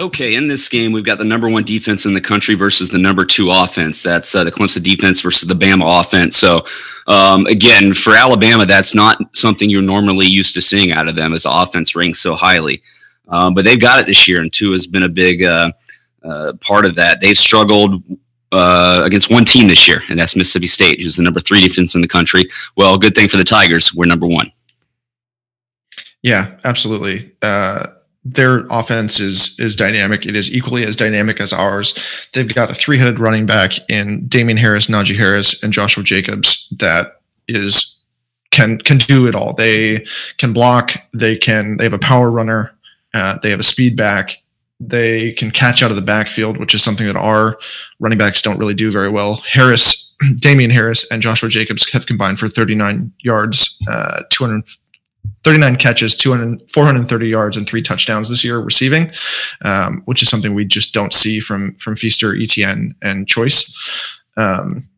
Okay, in this game, we've got the number one defense in the country versus the number Tua offense. That's uh, the Clemson defense versus the Bama offense. So, um, again, for Alabama, that's not something you're normally used to seeing out of them as the offense ranks so highly. Um, but they've got it this year, and two has been a big uh, uh, part of that. They've struggled uh, against one team this year, and that's Mississippi State, who's the number three defense in the country. Well, good thing for the Tigers, we're number one. Yeah, absolutely. Uh, their offense is is dynamic. It is equally as dynamic as ours. They've got a three headed running back in Damien Harris, Najee Harris, and Joshua Jacobs that is can can do it all. They can block. They can. They have a power runner. Uh, they have a speed back. They can catch out of the backfield, which is something that our running backs don't really do very well. Harris, Damien Harris, and Joshua Jacobs have combined for 39 yards, uh, 200 39 catches, 200, 430 yards, and three touchdowns this year receiving, um, which is something we just don't see from from Feaster, Etienne, and Choice. Um,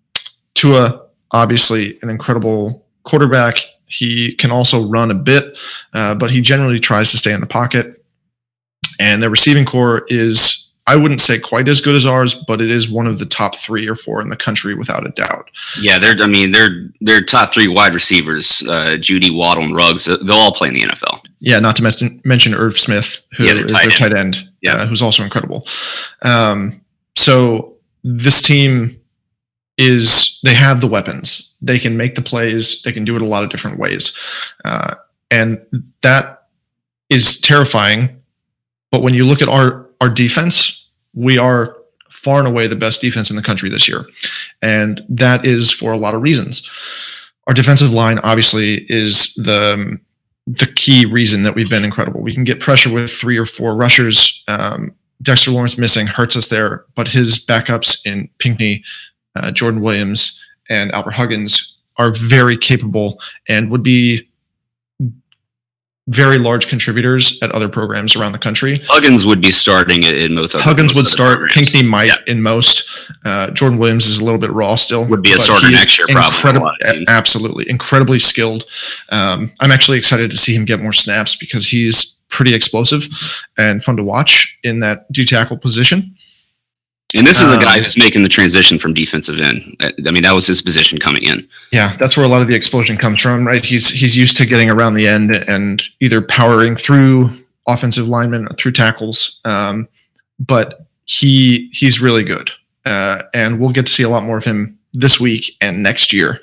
Tua, obviously, an incredible quarterback. He can also run a bit, uh, but he generally tries to stay in the pocket. And the receiving corps is I wouldn't say quite as good as ours, but it is one of the top three or four in the country without a doubt. Yeah, they're. I mean, they're they're top three wide receivers. Uh, Jeudy, Waddle, and Ruggs. They'll all play in the NFL. Yeah, not to mention mention Irv Smith, who yeah, is tight their end. tight end. Yeah, uh, who's also incredible. Um, so this team is they have the weapons. They can make the plays. They can do it a lot of different ways, uh, and that is terrifying. But when you look at our our defense, we are far and away the best defense in the country this year, and that is for a lot of reasons. Our defensive line obviously is the the key reason that we've been incredible. We can get pressure with three or four rushers. Um, Dexter Lawrence missing hurts us there, but his backups in Pinckney, uh, Jordan Williams, and Albert Huggins are very capable and would be very large contributors at other programs around the country. Huggins would be starting in most. Huggins would start. Programs. Pinckney might yeah. in most. Uh, Jordan Williams is a little bit raw still. Would be a starter next year, probably. absolutely, incredibly skilled. Um, I'm actually excited to see him get more snaps because he's pretty explosive and fun to watch in that D tackle position. And this is a guy um, who's making the transition from defensive end. I mean, that was his position coming in. Yeah, that's where a lot of the explosion comes from, right? He's he's used to getting around the end and either powering through offensive linemen through tackles, um, but he he's really good, uh, and we'll get to see a lot more of him this week and next year.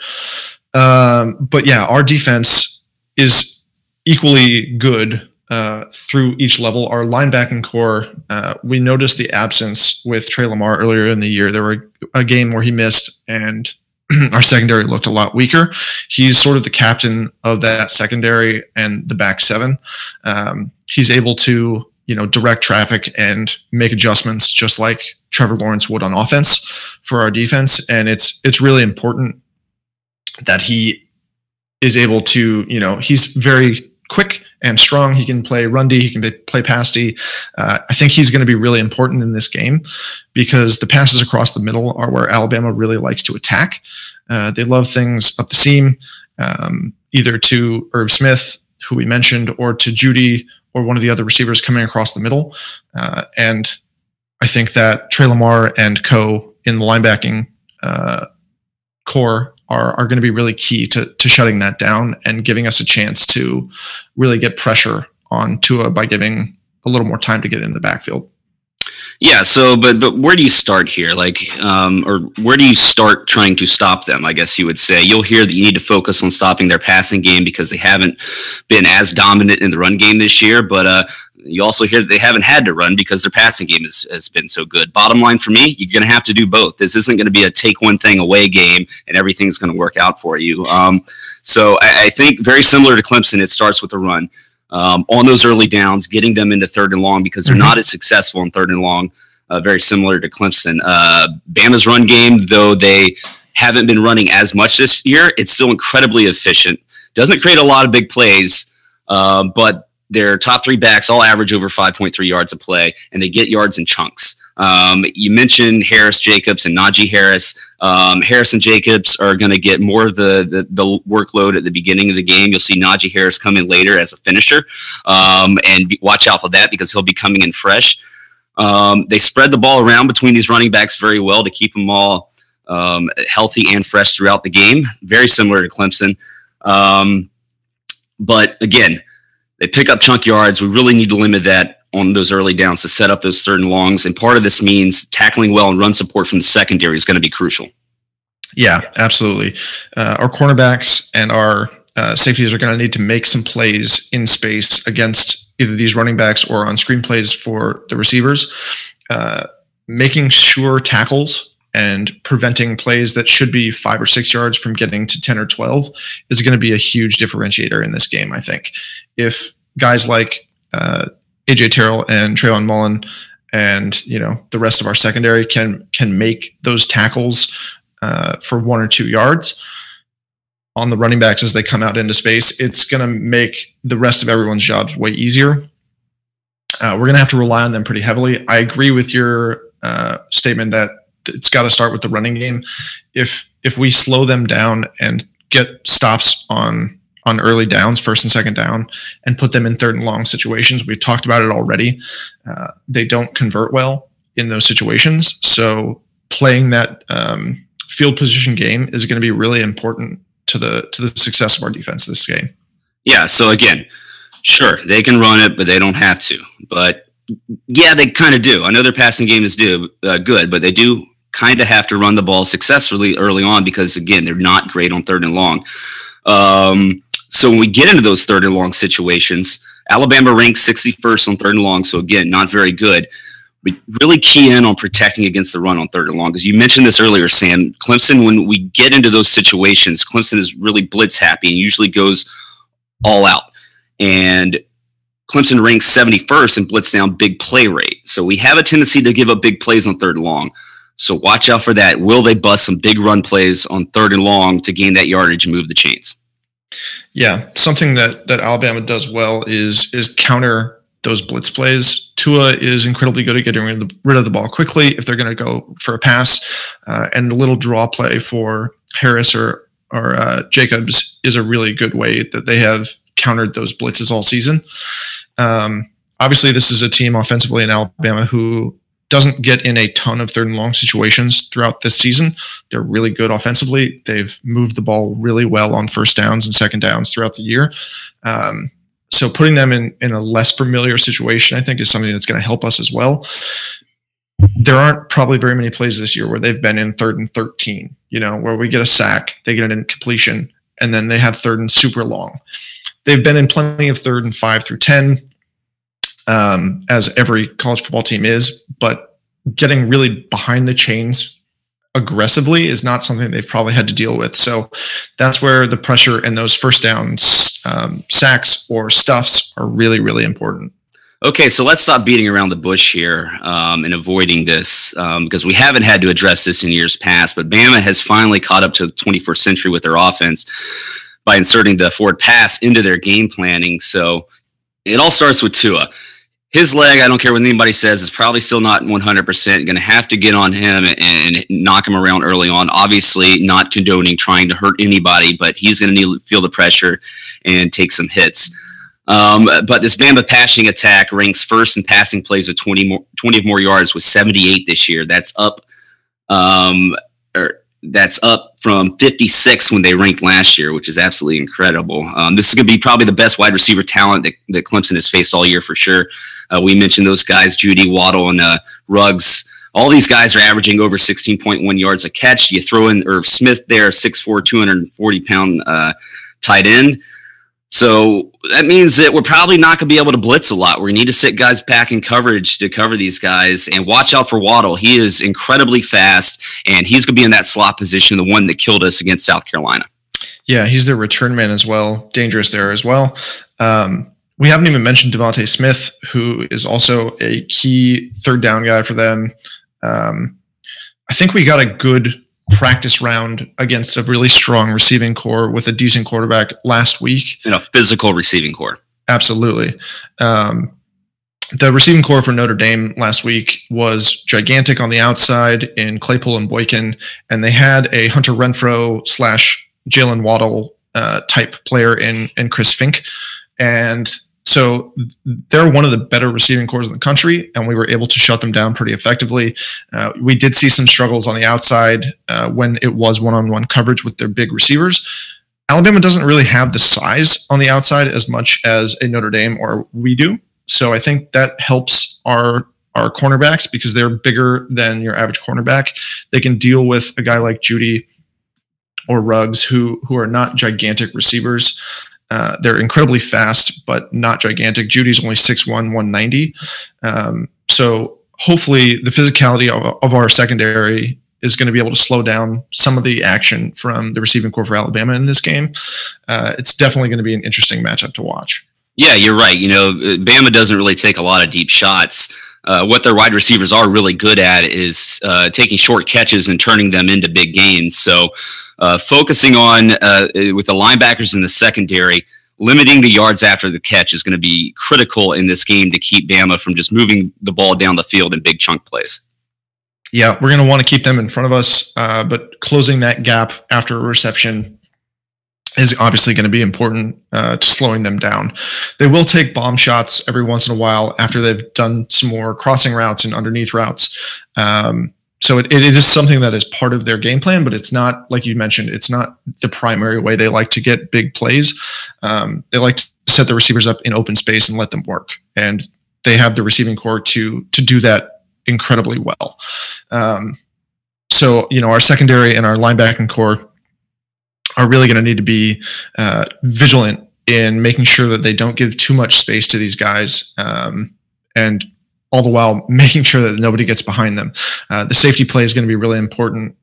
Um, but yeah, our defense is equally good uh, through each level. Our linebacking corps, uh, we noticed the absence with Tre Lamar earlier in the year. There were a game where he missed, and our secondary looked a lot weaker. He's sort of the captain of that secondary and the back seven. Um, he's able to, you know, direct traffic and make adjustments just like Trevor Lawrence would on offense for our defense. And it's it's really important that he is able to, you know, he's very quick and strong. He can play run D. He can play pass D. Uh, I think he's going to be really important in this game because the passes across the middle are where Alabama really likes to attack. Uh, they love things up the seam, um, either to Irv Smith, who we mentioned, or to Jeudy or one of the other receivers coming across the middle. Uh, and I think that Tre Lamar and Co in the linebacking uh, corps are, are going to be really key to, to shutting that down and giving us a chance to really get pressure on Tua by giving a little more time to get in the backfield. Yeah. So, but but where do you start here? Like, um, or where do you start trying to stop them? I guess you would say you'll hear that you need to focus on stopping their passing game because they haven't been as dominant in the run game this year. But uh, you also hear that they haven't had to run because their passing game has, has been so good. Bottom line for me, you're going to have to do both. This isn't going to be a take one thing away game and everything's going to work out for you. Um, so I, I, think very similar to Clemson, it starts with a run um, on those early downs, getting them into third and long because they're mm-hmm. not as successful in third and long. Uh, very similar to Clemson. Uh, Bama's run game, though they haven't been running as much this year, it's still incredibly efficient. Doesn't create a lot of big plays, uh, but their top three backs all average over 5.3 yards a play, and they get yards in chunks. Um, you mentioned Harris Jacobs and Najee Harris. Um, Harris and Jacobs are going to get more of the, the, the workload at the beginning of the game. You'll see Najee Harris come in later as a finisher, um, and be, watch out for that because he'll be coming in fresh. Um, they spread the ball around between these running backs very well to keep them all um, healthy and fresh throughout the game. Very similar to Clemson, um, but again they pick up chunk yards. We really need to limit that on those early downs to set up those third and longs. And part of this means tackling well and run support from the secondary is going to be crucial. Yeah, absolutely. Uh, our cornerbacks and our uh, safeties are going to need to make some plays in space against either these running backs or on screen plays for the receivers. Uh, making sure tackles and preventing plays that should be five or six yards from getting to 10 or 12 is going to be a huge differentiator in this game, I think. If guys like uh, AJ Terrell and Trayvon Mullen and you know the rest of our secondary can can make those tackles uh, for one or two yards on the running backs as they come out into space, it's going to make the rest of everyone's jobs way easier. Uh, we're going to have to rely on them pretty heavily. I agree with your uh, statement that it's got to start with the running game. If if we slow them down and get stops on on early downs, first and second down, and put them in third and long situations, we've talked about it already. Uh, they don't convert well in those situations, so playing that um, field position game is going to be really important to the to the success of our defense this game. Yeah. So again, sure they can run it, but they don't have to. But yeah, they kind of do. I know their passing game is do uh, good, but they do kind of have to run the ball successfully early on because again they're not great on third and long. Um, so when we get into those third and long situations, Alabama ranks 61st on third and long. So again, not very good. But really key in on protecting against the run on third and long. Because you mentioned this earlier, Sam. Clemson, when we get into those situations, Clemson is really blitz happy and usually goes all out. And Clemson ranks 71st in blitz down big play rate. So we have a tendency to give up big plays on third and long. So watch out for that. Will they bust some big run plays on third and long to gain that yardage and move the chains? Yeah, something that that Alabama does well is is counter those blitz plays. Tua is incredibly good at getting rid of the, rid of the ball quickly if they're going to go for a pass, uh, and the little draw play for Harris or or uh, Jacobs is a really good way that they have countered those blitzes all season. Um, obviously, this is a team offensively in Alabama who doesn't get in a ton of third and long situations throughout this season. They're really good offensively. They've moved the ball really well on first downs and second downs throughout the year. Um, so putting them in in a less familiar situation, I think, is something that's going to help us as well. There aren't probably very many plays this year where they've been in third and 13, you know, where we get a sack, they get an incompletion, and then they have third and super long. They've been in plenty of third and five through 10, um, as every college football team is, but getting really behind the chains aggressively is not something they've probably had to deal with. So that's where the pressure and those first downs, um, sacks or stuffs are really, really important. Okay, so let's stop beating around the bush here um, and avoiding this um, because we haven't had to address this in years past. But Bama has finally caught up to the 21st century with their offense by inserting the forward pass into their game planning. So it all starts with Tua his leg, I don't care what anybody says, is probably still not 100%. Going to have to get on him and, knock him around early on. Obviously, not condoning trying to hurt anybody, but he's going to need to feel the pressure and take some hits. Um, but this Bama passing attack ranks first in passing plays with 20 more, 20 more yards with 78 this year. That's up um, or that's up from 56 when they ranked last year, which is absolutely incredible. Um, this is going to be probably the best wide receiver talent that, that Clemson has faced all year for sure. Uh, we mentioned those guys, Jeudy Waddle, and uh, Ruggs. All these guys are averaging over 16.1 yards a catch. You throw in Irv Smith there, 6'4", 240 pound uh, tight end. So that means that we're probably not going to be able to blitz a lot. We need to sit guys back in coverage to cover these guys and watch out for Waddle. He is incredibly fast and he's going to be in that slot position, the one that killed us against South Carolina. Yeah, he's their return man as well. Dangerous there as well. Um, we haven't even mentioned DeVonta Smith, who is also a key third down guy for them. Um, I think we got a good practice round against a really strong receiving corps with a decent quarterback last week. In a physical receiving corps. Absolutely. Um, the receiving corps for Notre Dame last week was gigantic on the outside in Claypool and Boykin, and they had a Hunter Renfrow slash Jaylen Waddle uh, type player in in Chris Finke, and so they're one of the better receiving corps in the country, and we were able to shut them down pretty effectively. Uh, we did see some struggles on the outside uh, when it was one-on-one coverage with their big receivers. Alabama doesn't really have the size on the outside as much as a Notre Dame or we do, so I think that helps our our cornerbacks because they're bigger than your average cornerback. They can deal with a guy like Jeudy or Ruggs who who are not gigantic receivers. Uh, they're incredibly fast, but not gigantic. Jeudy's only 6'1, 190. Um, so hopefully the physicality of, of our secondary is going to be able to slow down some of the action from the receiving corps for Alabama in this game. Uh, it's definitely going to be an interesting matchup to watch. Yeah, you're right. You know, Bama doesn't really take a lot of deep shots. Uh, what their wide receivers are really good at is uh, taking short catches and turning them into big gains. So uh, focusing on uh, with the linebackers in the secondary, limiting the yards after the catch is going to be critical in this game to keep Bama from just moving the ball down the field in big chunk plays. Yeah, we're going to want to keep them in front of us, uh, but closing that gap after a reception is obviously going to be important uh, to slowing them down. They will take bomb shots every once in a while after they've done some more crossing routes and underneath routes. Um, so it, it is something that is part of their game plan, but it's not like you mentioned. It's not the primary way they like to get big plays. Um, they like to set the receivers up in open space and let them work, and they have the receiving corps to to do that incredibly well. Um, so you know our secondary and our linebacking corps are really going to need to be uh, vigilant in making sure that they don't give too much space to these guys um, and all the while making sure that nobody gets behind them. Uh, the safety play is going to be really important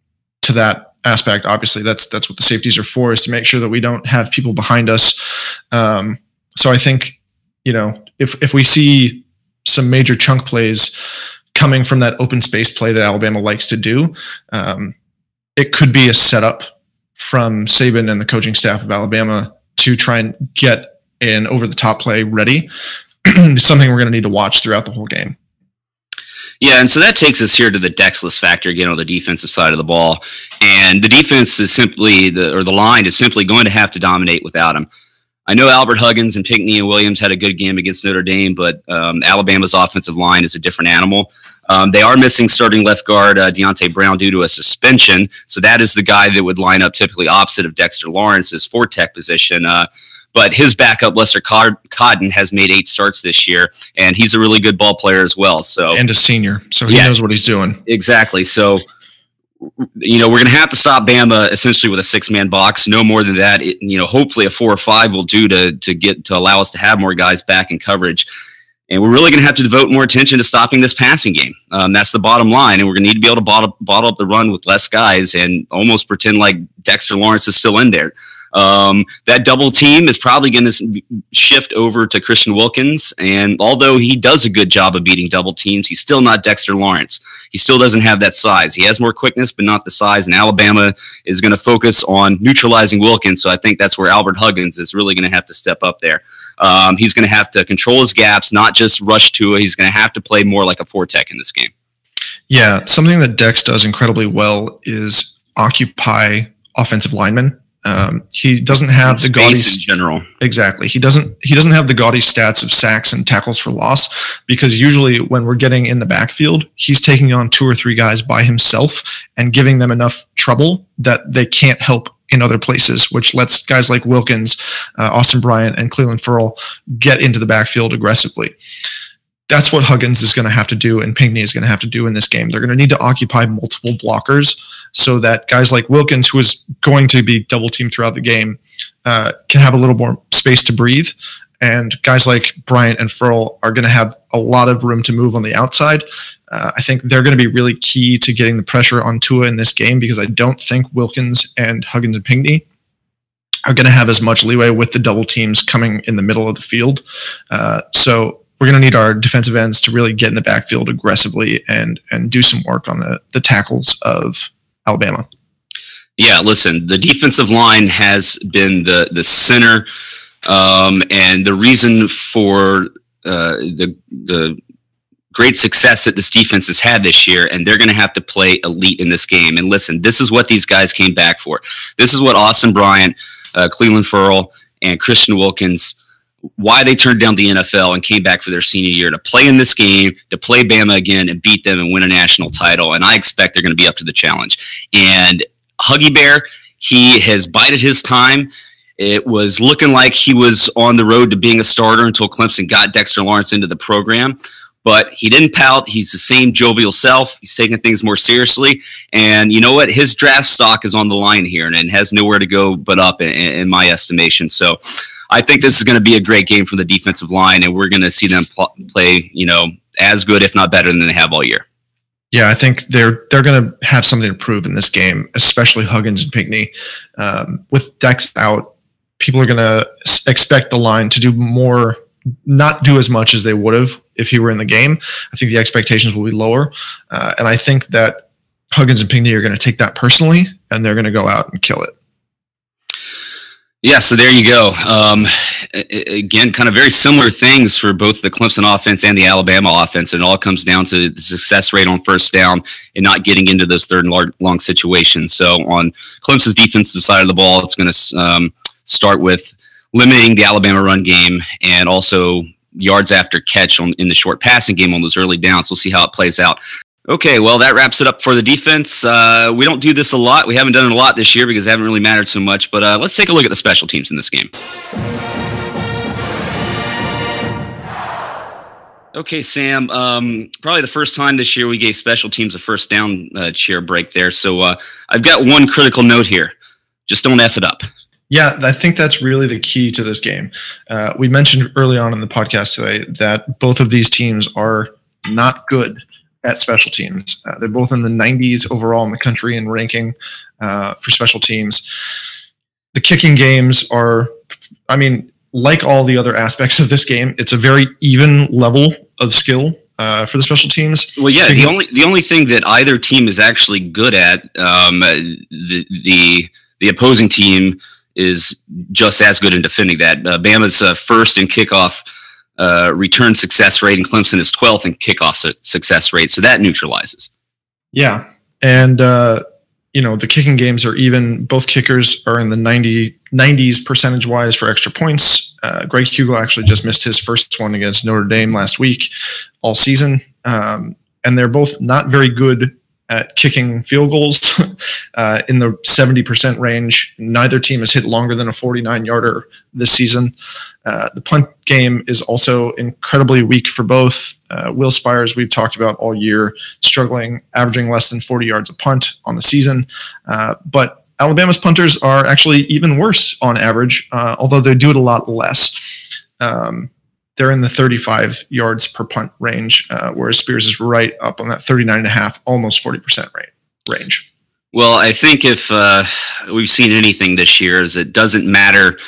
to that aspect. Obviously, that's that's what the safeties are for is to make sure that we don't have people behind us. Um, so I think you know if if we see some major chunk plays coming from that open space play that Alabama likes to do, um, it could be a setup from Saban and the coaching staff of Alabama to try and get an over the top play ready. Something we're going to need to watch throughout the whole game. Yeah, and so that takes us here to the Dexless factor again on the defensive side of the ball, and the defense is simply the or the line is simply going to have to dominate without him. I know Albert Huggins and Pinckney and Williams had a good game against Notre Dame, but um, Alabama's offensive line is a different animal. Um, they are missing starting left guard uh, Deonte Brown due to a suspension, so that is the guy that would line up typically opposite of Dexter Lawrence's four tech position. Uh, but his backup Lester Cotton has made eight starts this year, and he's a really good ball player as well. So and a senior, so he yeah, knows what he's doing. Exactly. So you know, we're going to have to stop Bama essentially with a six man box. No more than that. It, you know, hopefully a four or five will do to to get to allow us to have more guys back in coverage. And we're really going to have to devote more attention to stopping this passing game. Um, that's the bottom line. And we're going to need to be able to bottle, bottle up the run with less guys and almost pretend like Dexter Lawrence is still in there. Um, that double team is probably going to shift over to Christian Wilkins. And although he does a good job of beating double teams, he's still not Dexter Lawrence. He still doesn't have that size. He has more quickness, but not the size. And Alabama is going to focus on neutralizing Wilkins. So I think that's where Albert Huggins is really going to have to step up there. Um, he's going to have to control his gaps, not just rush to it. He's going to have to play more like a four tech in this game. Yeah, something that Dex does incredibly well is occupy offensive linemen. Um, he doesn't have the gaudy in general. Exactly. He doesn't. He doesn't have the gaudy stats of sacks and tackles for loss because usually when we're getting in the backfield, he's taking on two or three guys by himself and giving them enough trouble that they can't help in other places, which lets guys like Wilkins, uh, Austin Bryant, and Clelin Ferrell get into the backfield aggressively. That's what Huggins is going to have to do, and Pinckney is going to have to do in this game. They're going to need to occupy multiple blockers so that guys like Wilkins, who is going to be double teamed throughout the game, uh, can have a little more space to breathe. And guys like Bryant and Ferrell are going to have a lot of room to move on the outside. Uh, I think they're going to be really key to getting the pressure on Tua in this game because I don't think Wilkins and Huggins and Pinckney are going to have as much leeway with the double teams coming in the middle of the field. Uh, so we're going to need our defensive ends to really get in the backfield aggressively and and do some work on the the tackles of Alabama. Yeah, listen, the defensive line has been the the center um, and the reason for uh, the the great success that this defense has had this year, and they're going to have to play elite in this game. And listen, this is what these guys came back for. This is what Austin Bryant, uh, Clelin Ferrell, and Christian Wilkins why they turned down the NFL and came back for their senior year to play in this game, to play Bama again and beat them and win a national title. And I expect they're going to be up to the challenge. And Huggy Bear, he has bided his time. It was looking like he was on the road to being a starter until Clemson got Dexter Lawrence into the program. But he didn't pout. He's the same jovial self. He's taking things more seriously. And you know what? His draft stock is on the line here and, has nowhere to go but up in, in my estimation. So, I think this is going to be a great game from the defensive line, and we're going to see them pl- play, you know, as good, if not better, than they have all year. Yeah, I think they're they're going to have something to prove in this game, especially Huggins and Pinckney. Um, with Dex out, people are going to expect the line to do more, not do as much as they would have if he were in the game. I think the expectations will be lower, uh, and I think that Huggins and Pinckney are going to take that personally, and they're going to go out and kill it. Yeah, so there you go. Um, again, kind of very similar things for both the Clemson offense and the Alabama offense. It all comes down to the success rate on first down and not getting into those third and long situations. So on Clemson's defensive side of the ball, it's going to um, start with limiting the Alabama run game and also yards after catch on, in the short passing game on those early downs. We'll see how it plays out. Okay, well, that wraps it up for the defense. Uh, we don't do this a lot. We haven't done it a lot this year because it haven't really mattered so much. But uh, let's take a look at the special teams in this game. Okay, Sam. Um, probably the first time this year we gave special teams a first down uh, cheer break there. So uh, I've got one critical note here. Just don't F it up. Yeah, I think that's really the key to this game. Uh, we mentioned early on in the podcast today that both of these teams are not good at special teams. Uh, they're both in the 90s overall in the country in ranking uh, for special teams. The kicking games are, I mean, like all the other aspects of this game, it's a very even level of skill uh, for the special teams. Well, yeah, the only the only thing that either team is actually good at, um, the the the opposing team is just as good in defending that. Uh, Bama's uh, first in kickoff uh, return success rate, and Clemson is 12th in kickoff su- success rate, so that neutralizes. Yeah, and uh, you know the kicking games are even. Both kickers are in the 90 90s percentage wise for extra points. Uh, Greg Huegel actually just missed his first one against Notre Dame last week, all season, um, and they're both not very good at kicking field goals uh, in the 70% range. Neither team has hit longer than a 49 yarder this season. Uh, the punt game is also incredibly weak for both. Uh, Will Spiers, we've talked about all year, struggling, averaging less than 40 yards a punt on the season. Uh, but Alabama's punters are actually even worse on average, uh, although they do it a lot less. Um, they're in the 35 yards per punt range, uh, whereas Spiers is right up on that 39 and a half, almost 40% rate range. Well, I think if uh, we've seen anything this year, is it doesn't matter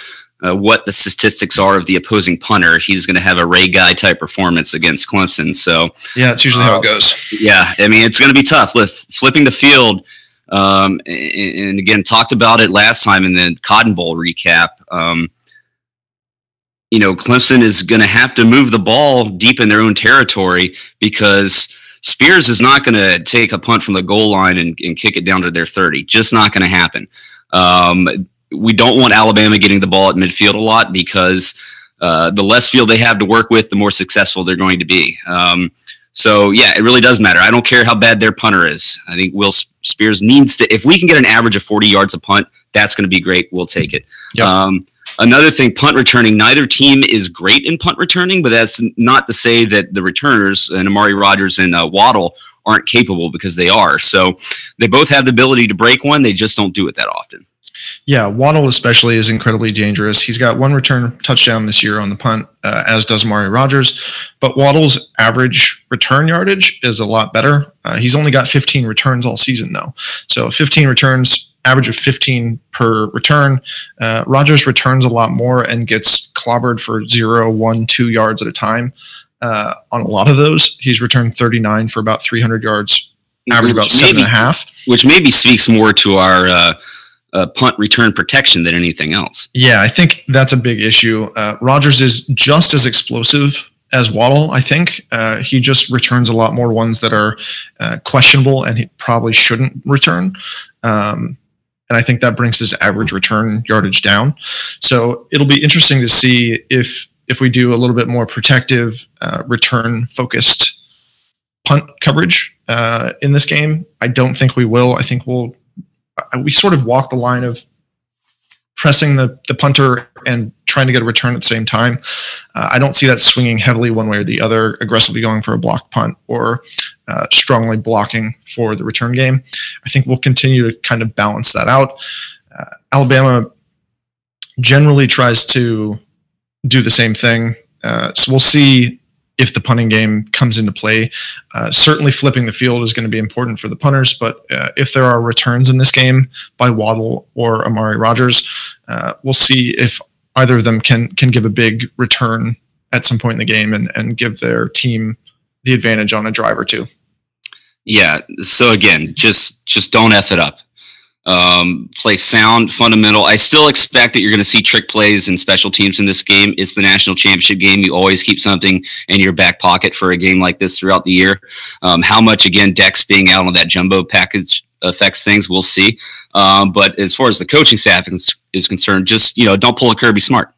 uh, what the statistics are of the opposing punter. He's going to have a Ray Guy type performance against Clemson. So yeah, that's usually how it goes. Yeah, I mean it's going to be tough. With flipping the field, um, and, and, again talked about it last time in the Cotton Bowl recap. Um, you know, Clemson is going to have to move the ball deep in their own territory because Spiers is not going to take a punt from the goal line and, and kick it down to their 30. Just not going to happen. Um, we don't want Alabama getting the ball at midfield a lot because uh, the less field they have to work with, the more successful they're going to be. Um, so yeah, it really does matter. I don't care how bad their punter is. I think Will Spiers needs to. If we can get an average of 40 yards a punt, that's going to be great. We'll take it. Yep. Um, Another thing, punt returning. Neither team is great in punt returning, but that's not to say that the returners and Amari Rodgers and uh, Waddle aren't capable because they are. So they both have the ability to break one. They just don't do it that often. Yeah, Waddle especially is incredibly dangerous. He's got one return touchdown this year on the punt, uh, as does Amari Rodgers. But Waddle's average return yardage is a lot better. Uh, he's only got 15 returns all season, though. So 15 returns average of 15 per return. Uh, Rodgers returns a lot more and gets clobbered for zero, one, two yards at a time. Uh, on a lot of those, he's returned 39 for about 300 yards, average which about seven maybe, and a half. Which maybe speaks more to our uh, uh, punt return protection than anything else. Yeah, I think that's a big issue. Uh, Rodgers is just as explosive as Waddle, I think. Uh, he just returns a lot more ones that are uh, questionable and he probably shouldn't return. Um, and I think that brings his average return yardage down. So it'll be interesting to see if if we do a little bit more protective, uh, return focused punt coverage uh, in this game. I don't think we will. I think we'll uh, we sort of walk the line of pressing the, the punter and trying to get a return at the same time. Uh, I don't see that swinging heavily one way or the other, aggressively going for a block punt or uh, strongly blocking for the return game. I think we'll continue to kind of balance that out. Uh, Alabama generally tries to do the same thing. Uh, so we'll see if the punting game comes into play. Uh, certainly, flipping the field is going to be important for the punters, but uh, if there are returns in this game by Waddle or Amari Rodgers, uh, we'll see if either of them can can give a big return at some point in the game and, and give their team the advantage on a drive or two. Yeah. So again, just just don't f it up um, play sound, fundamental. I still expect that you're going to see trick plays and special teams in this game. It's the national championship game. You always keep something in your back pocket for a game like this throughout the year. Um, how much, again, Dex being out on that jumbo package affects things, we'll see. Um, but as far as the coaching staff is, is, concerned, just, you know, don't pull a Kirby Smart.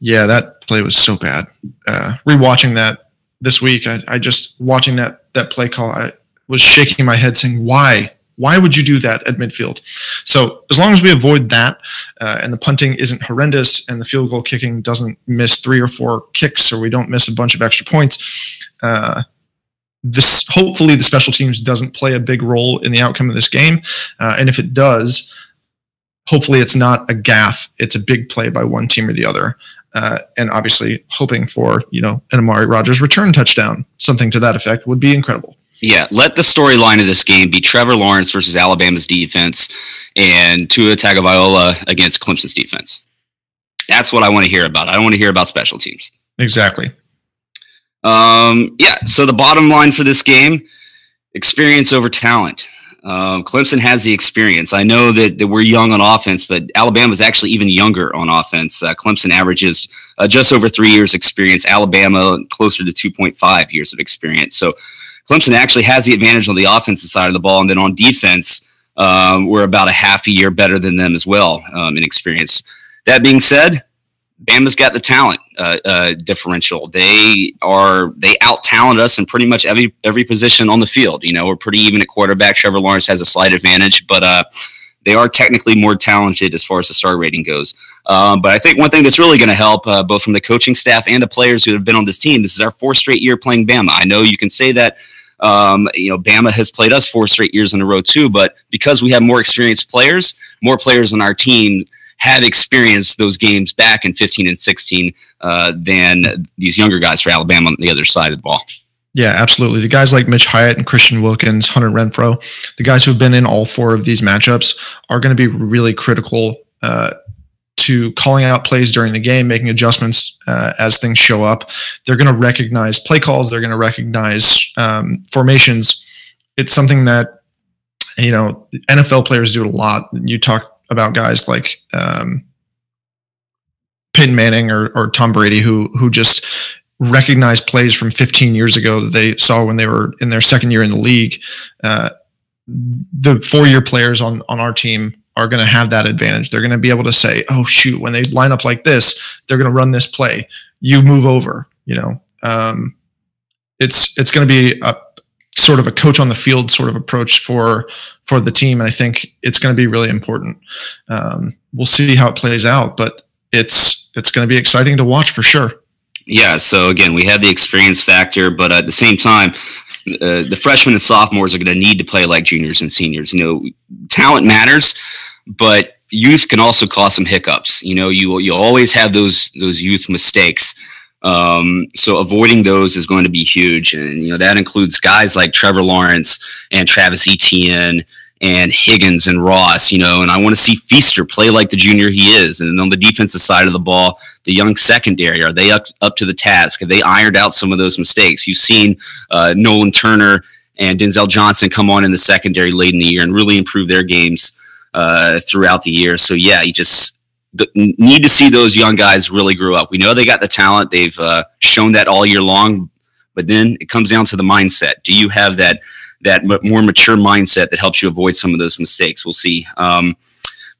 Yeah, that play was so bad. Uh, rewatching that this week, I, I just, watching that, that play call, I was shaking my head saying, why? Why would you do that at midfield? So as long as we avoid that, uh, and the punting isn't horrendous, and the field goal kicking doesn't miss three or four kicks, or we don't miss a bunch of extra points, uh, this hopefully the special teams doesn't play a big role in the outcome of this game, uh, and if it does, hopefully it's not a gaffe; it's a big play by one team or the other. Uh, and obviously, hoping for you know an Amari Rodgers return touchdown, something to that effect, would be incredible. Yeah, let the storyline of this game be Trevor Lawrence versus Alabama's defense and Tua Tagovailoa against Clemson's defense. That's what I want to hear about. I don't want to hear about special teams. Exactly. Um, yeah. So the bottom line for this game: experience over talent. Um, Clemson has the experience. I know that, that we're young on offense, but Alabama is actually even younger on offense. Uh, Clemson averages uh, just over three years experience. Alabama closer to 2.5 years of experience. So Clemson actually has the advantage on the offensive side of the ball, and then on defense, um, we're about a half a year better than them as well um, in experience. That being said, Bama's got the talent uh, uh, differential. They are they out talent us in pretty much every every position on the field. You know, we're pretty even at quarterback. Trevor Lawrence has a slight advantage, but uh, they are technically more talented as far as the star rating goes. Um, but I think one thing that's really going to help, uh, both from the coaching staff and the players who have been on this team, this is our fourth straight year playing Bama. I know you can say that. Um, you know, Bama has played us four straight years in a row too, but because we have more experienced players, more players on our team have experienced those games back in 15 and 16 uh, than these younger guys for Alabama on the other side of the ball. Yeah, absolutely. The guys like Mitch Hyatt and Christian Wilkins, Hunter Renfrow, the guys who've been in all four of these matchups are going to be really critical uh, to calling out plays during the game, making adjustments uh, as things show up. They're going to recognize play calls. They're going to recognize um, formations. It's something that you know NFL players do a lot. You talk about guys like um, Peyton Manning or, or Tom Brady who who just recognize plays from 15 years ago that they saw when they were in their second year in the league. Uh, the four-year players on on our team are going to have that advantage. They're going to be able to say, "Oh shoot, when they line up like this, they're going to run this play. You move over." You know, um, it's it's going to be a sort of a coach on the field sort of approach for for the team, and I think it's going to be really important. Um, we'll see how it plays out, but it's it's going to be exciting to watch for sure. Yeah. So again, we have the experience factor, but at the same time, uh, the freshmen and sophomores are going to need to play like juniors and seniors. You know, talent matters, but youth can also cause some hiccups. You know, you you always have those those youth mistakes. Um, so avoiding those is going to be huge, and you know that includes guys like Trevor Lawrence and Travis Etienne and Higgins and Ross, you know, and I want to see Feaster play like the junior he is. And on the defensive side of the ball, the young secondary, are they up, up to the task? Have they ironed out some of those mistakes? You've seen uh, Nolan Turner and Denzel Johnson come on in the secondary late in the year and really improve their games uh, throughout the year. So, yeah, you just the, need to see those young guys really grow up. We know they got the talent, they've uh, shown that all year long, but then it comes down to the mindset. Do you have that? That more mature mindset that helps you avoid some of those mistakes. We'll see. Um,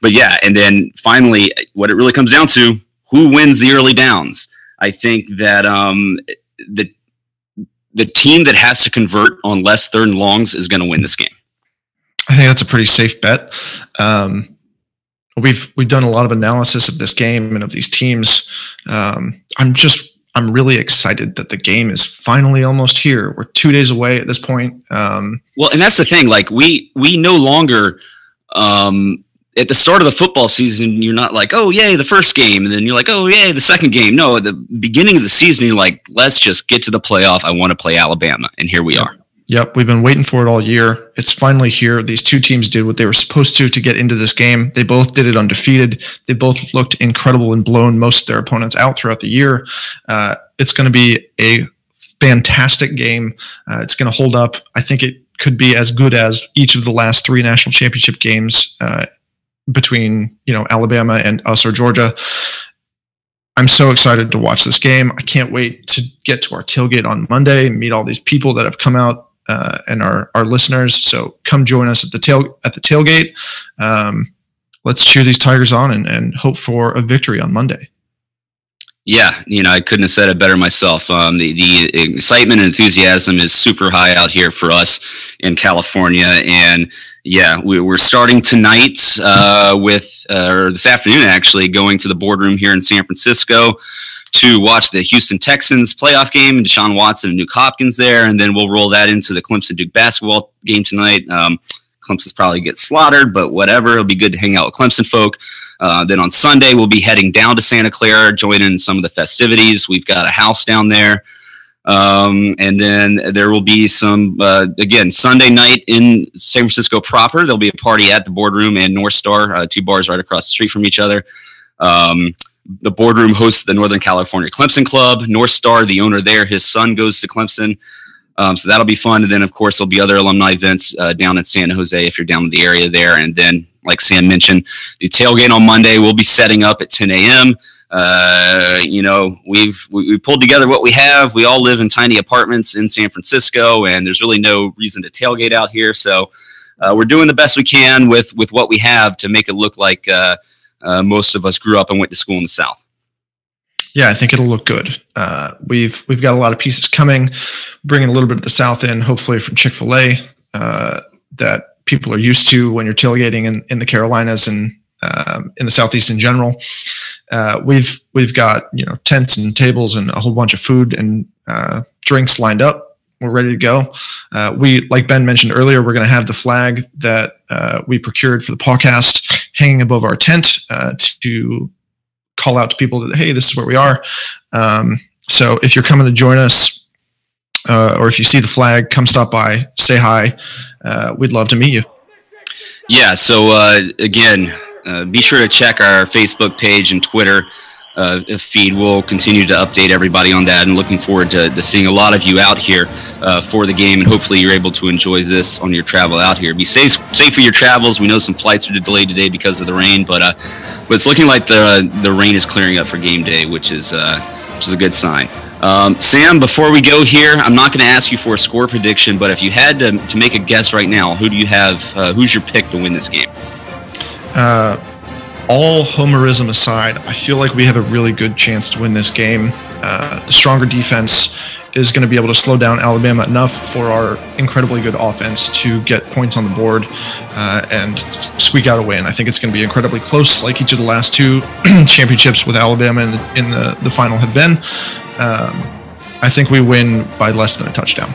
but yeah, and then finally, what it really comes down to: who wins the early downs? I think that um, the the team that has to convert on less third and longs is going to win this game. I think that's a pretty safe bet. Um, we've we've done a lot of analysis of this game and of these teams. Um, I'm just I'm really excited that the game is finally almost here. We're two days away at this point. Um, well, and that's the thing. Like we we no longer um, at the start of the football season, you're not like, oh yay, the first game, and then you're like, oh yay, the second game. No, at the beginning of the season, you're like, let's just get to the playoff. I want to play Alabama, and here we are. Yep, we've been waiting for it all year. It's finally here. These two teams did what they were supposed to to get into this game. They both did it undefeated. They both looked incredible and blown most of their opponents out throughout the year. Uh, it's going to be a fantastic game. Uh, it's going to hold up. I think it could be as good as each of the last three national championship games uh, between you know Alabama and us or Georgia. I'm so excited to watch this game. I can't wait to get to our tailgate on Monday and meet all these people that have come out uh, and our our listeners. So come join us at the tail at the tailgate. Um, let's cheer these Tigers on and, and hope for a victory on Monday. Yeah, you know, I couldn't have said it better myself. Um, the, the excitement and enthusiasm is super high out here for us in California. And yeah, we, are starting tonight uh, with, uh, or this afternoon actually, going to the boardroom here in San Francisco to watch the Houston Texans playoff game. And Deshaun Watson and Nuk Hopkins there. And then we'll roll that into the Clemson Duke basketball game tonight. Um, Clemson's probably get slaughtered, but whatever. It'll be good to hang out with Clemson folk. Uh, then on Sunday, we'll be heading down to Santa Clara, joining in some of the festivities. We've got a house down there. Um, and then there will be some, uh, again, Sunday night in San Francisco proper. There'll be a party at the boardroom and North Star, uh, two bars right across the street from each other. Um, the boardroom hosts the Northern California Clemson Club. North Star, the owner there, his son goes to Clemson. Um, so that'll be fun. And then, of course, there'll be other alumni events uh, down in San Jose if you're down in the area there. And then, like Sam mentioned, the tailgate on Monday will be setting up at 10 a.m. Uh, you know, we've we, we, pulled together what we have. We all live in tiny apartments in San Francisco, and there's really no reason to tailgate out here. So uh, we're doing the best we can with with what we have to make it look like uh, most of us grew up and went to school in the South. Yeah, I think it'll look good. Uh, we've we've got a lot of pieces coming, bringing a little bit of the South in, hopefully from Chick Fil A uh, that people are used to when you're tailgating in, in the Carolinas and um, in the Southeast in general. Uh, we've we've got you know tents and tables and a whole bunch of food and uh, drinks lined up. We're ready to go. Uh, we, like Ben mentioned earlier, we're going to have the flag that uh, we procured for the podcast hanging above our tent uh, to call out to people that hey, this is where we are. Um, so if you're coming to join us, uh, or if you see the flag, come stop by, say hi. Uh, we'd love to meet you. Yeah. So uh, again, be sure to check our Facebook page and Twitter. Uh, feed. We'll continue to update everybody on that, and looking forward to, to seeing a lot of you out here uh, for the game. And hopefully, you're able to enjoy this on your travel out here. Be safe, safe for your travels. We know some flights are delayed today because of the rain, but uh, but it's looking like the the rain is clearing up for game day, which is uh, which is a good sign. Um, Sam, before we go here, I'm not going to ask you for a score prediction, but if you had to, to make a guess right now, who do you have? Uh, who's your pick to win this game? Uh, all homerism aside, I feel like we have a really good chance to win this game. Uh, the stronger defense is going to be able to slow down Alabama enough for our incredibly good offense to get points on the board uh, and squeak out a win. I think it's going to be incredibly close, like each of the last two championships with Alabama in the, in the, the final have been. Um, I think we win by less than a touchdown.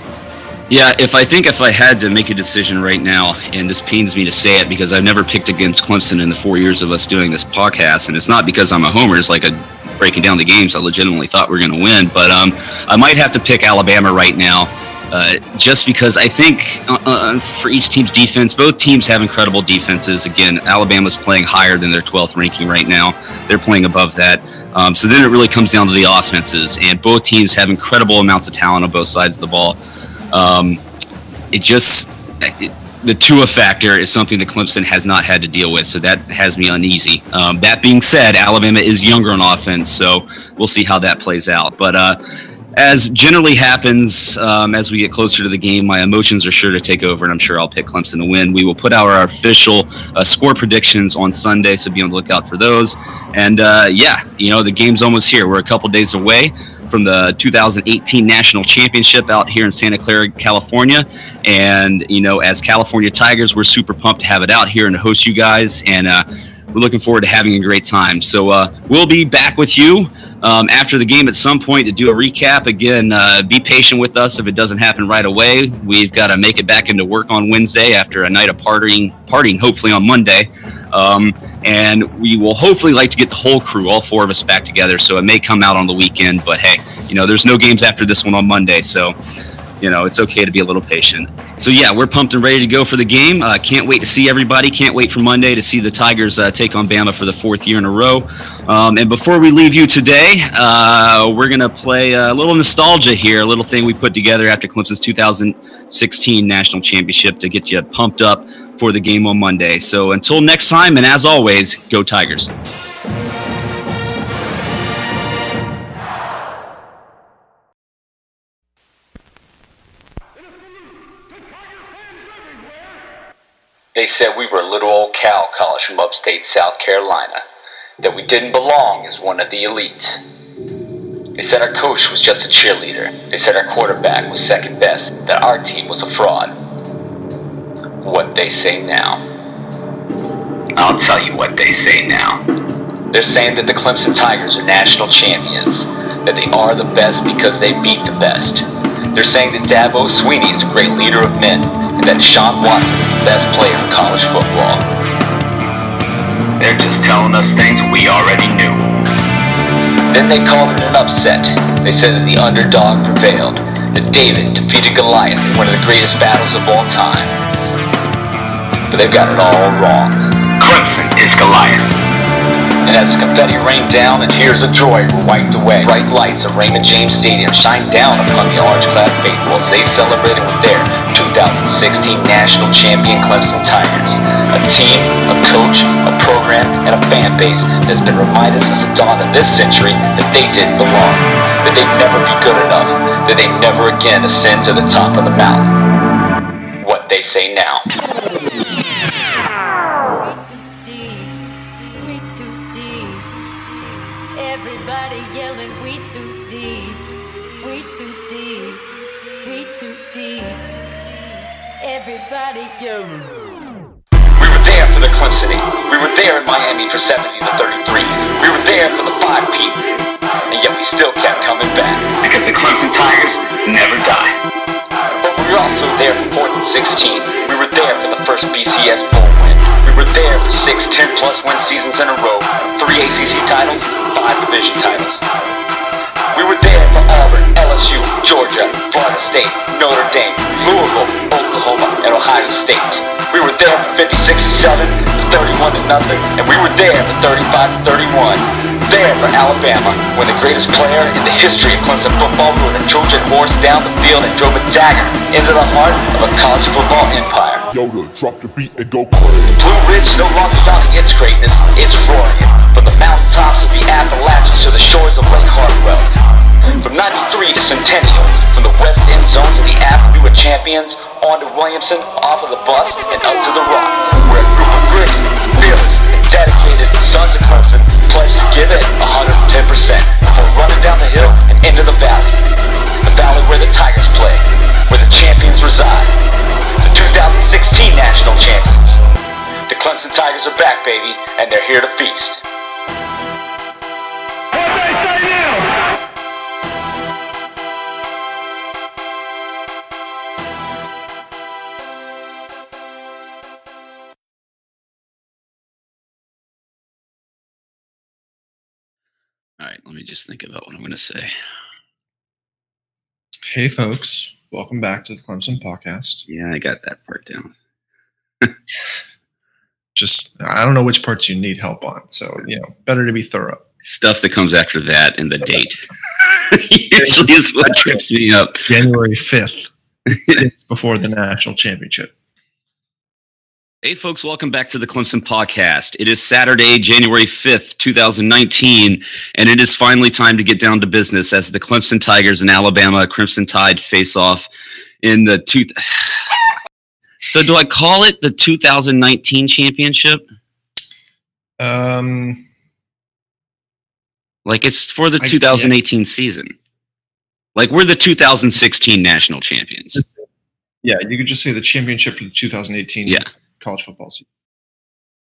Yeah, if I think if I had to make a decision right now, and this pains me to say it because I've never picked against Clemson in the four years of us doing this podcast, and it's not because I'm a homer. It's like a breaking down the games. I legitimately thought we were going to win, but um, I might have to pick Alabama right now. Uh, just because I think uh, uh, for each team's defense, both teams have incredible defenses. Again, Alabama's playing higher than their 12th ranking right now. They're playing above that. Um, so then it really comes down to the offenses, and both teams have incredible amounts of talent on both sides of the ball. Um, it just it, the Tua factor is something that Clemson has not had to deal with, so that has me uneasy. Um, that being said, Alabama is younger on offense, so we'll see how that plays out. But uh, as generally happens um, as we get closer to the game, my emotions are sure to take over, and I'm sure I'll pick Clemson to win. We will put out our official uh, score predictions on Sunday, so be on the lookout for those. And uh, yeah, you know, the game's almost here. We're a couple days away from the 2018 National Championship out here in Santa Clara, California. And, you know, as California Tigers, we're super pumped to have it out here and to host you guys. And uh, we're looking forward to having a great time. So uh, we'll be back with you um, after the game at some point to do a recap. Again, uh, be patient with us if it doesn't happen right away. We've got to make it back into work on Wednesday after a night of partying, partying hopefully on Monday. Um, and we will hopefully like to get the whole crew, all four of us, back together. So it may come out on the weekend, but hey, you know, there's no games after this one on Monday. So you know, it's okay to be a little patient. So yeah, we're pumped and ready to go for the game. Uh, can't wait to see everybody. Can't wait for Monday to see the Tigers uh, take on Bama for the fourth year in a row. Um, and before we leave you today, uh, we're gonna play a little nostalgia here, a little thing we put together after Clemson's 2016 national championship to get you pumped up for the game on Monday. So until next time, and as always, go Tigers. They said we were little old cow college from upstate South Carolina, that we didn't belong as one of the elite. They said our coach was just a cheerleader. They said our quarterback was second best, that our team was a fraud. What they say now. I'll tell you what they say now. They're saying that the Clemson Tigers are national champions, that they are the best because they beat the best. They're saying that Dabo Swinney is a great leader of men, and that Sean Watson is the best player in college football. They're just telling us things we already knew. Then they called it an upset. They said that the underdog prevailed, that David defeated Goliath in one of the greatest battles of all time. But they've got it all wrong. Clemson is Goliath. And as confetti rained down and tears of joy were wiped away, bright lights of Raymond James Stadium shined down upon the orange-clad faithful as they celebrated with their 2016 national champion Clemson Tigers. A team, a coach, a program, and a fan base that has been reminded since the dawn of this century that they didn't belong, that they'd never be good enough, that they'd never again ascend to the top of the mountain. What they say now. Everybody yelling, we too deep. We too deep. We too deep. Everybody yelling. We were there for the Clemson. We were there in Miami for 70 to 33. We were there for the 5 P. And yet we still kept coming back. Because the Clemson Tigers never die. We were also there for 4th and 16. We were there for the first BCS bowl win. We were there for six 10 plus win seasons in a row, three ACC titles, five division titles. We were there for Auburn, LSU, Georgia, Florida State, Notre Dame, Louisville, Oklahoma, and Ohio State. We were there for 56 to 7, 31 to nothing, and we were there for 35 to 31. There for Alabama, when the greatest player in the history of Clemson football rode a Trojan horse down the field and drove a dagger into the heart of a college football empire. Yoda, drop the beat and go crazy. Blue Ridge no longer founding its greatness, it's roaring. From the mountaintops of the Appalachians to the shores of Lake Hartwell. From 93 to Centennial, from the west end zones of the App we were champions, on to Williamson, off of the bus, and up to the rock. Where a group of gritty, fearless, and dedicated sons of Clemson to give it 110% before running down the hill and into the valley. The valley where the Tigers play, where the champions reside. The 2016 national champions. The Clemson Tigers are back, baby, and they're here to feast. Just think about what I'm going to say. Hey, folks. Welcome back to the Clemson podcast. Yeah, I got that part down. Just, I don't know which parts you need help on. So, you know, better to be thorough. Stuff that comes after that and the date usually is what trips me up. January 5th, before the national championship. Hey, folks, welcome back to the Clemson podcast. It is Saturday, January 5th, 2019, and it is finally time to get down to business as the Clemson Tigers and Alabama Crimson Tide face off in the two. so, do I call it the 2019 championship? Um, Like it's for the I- 2018 season. Like we're the 2016 national champions. yeah, you could just say the championship for the 2018 Yeah. College football season.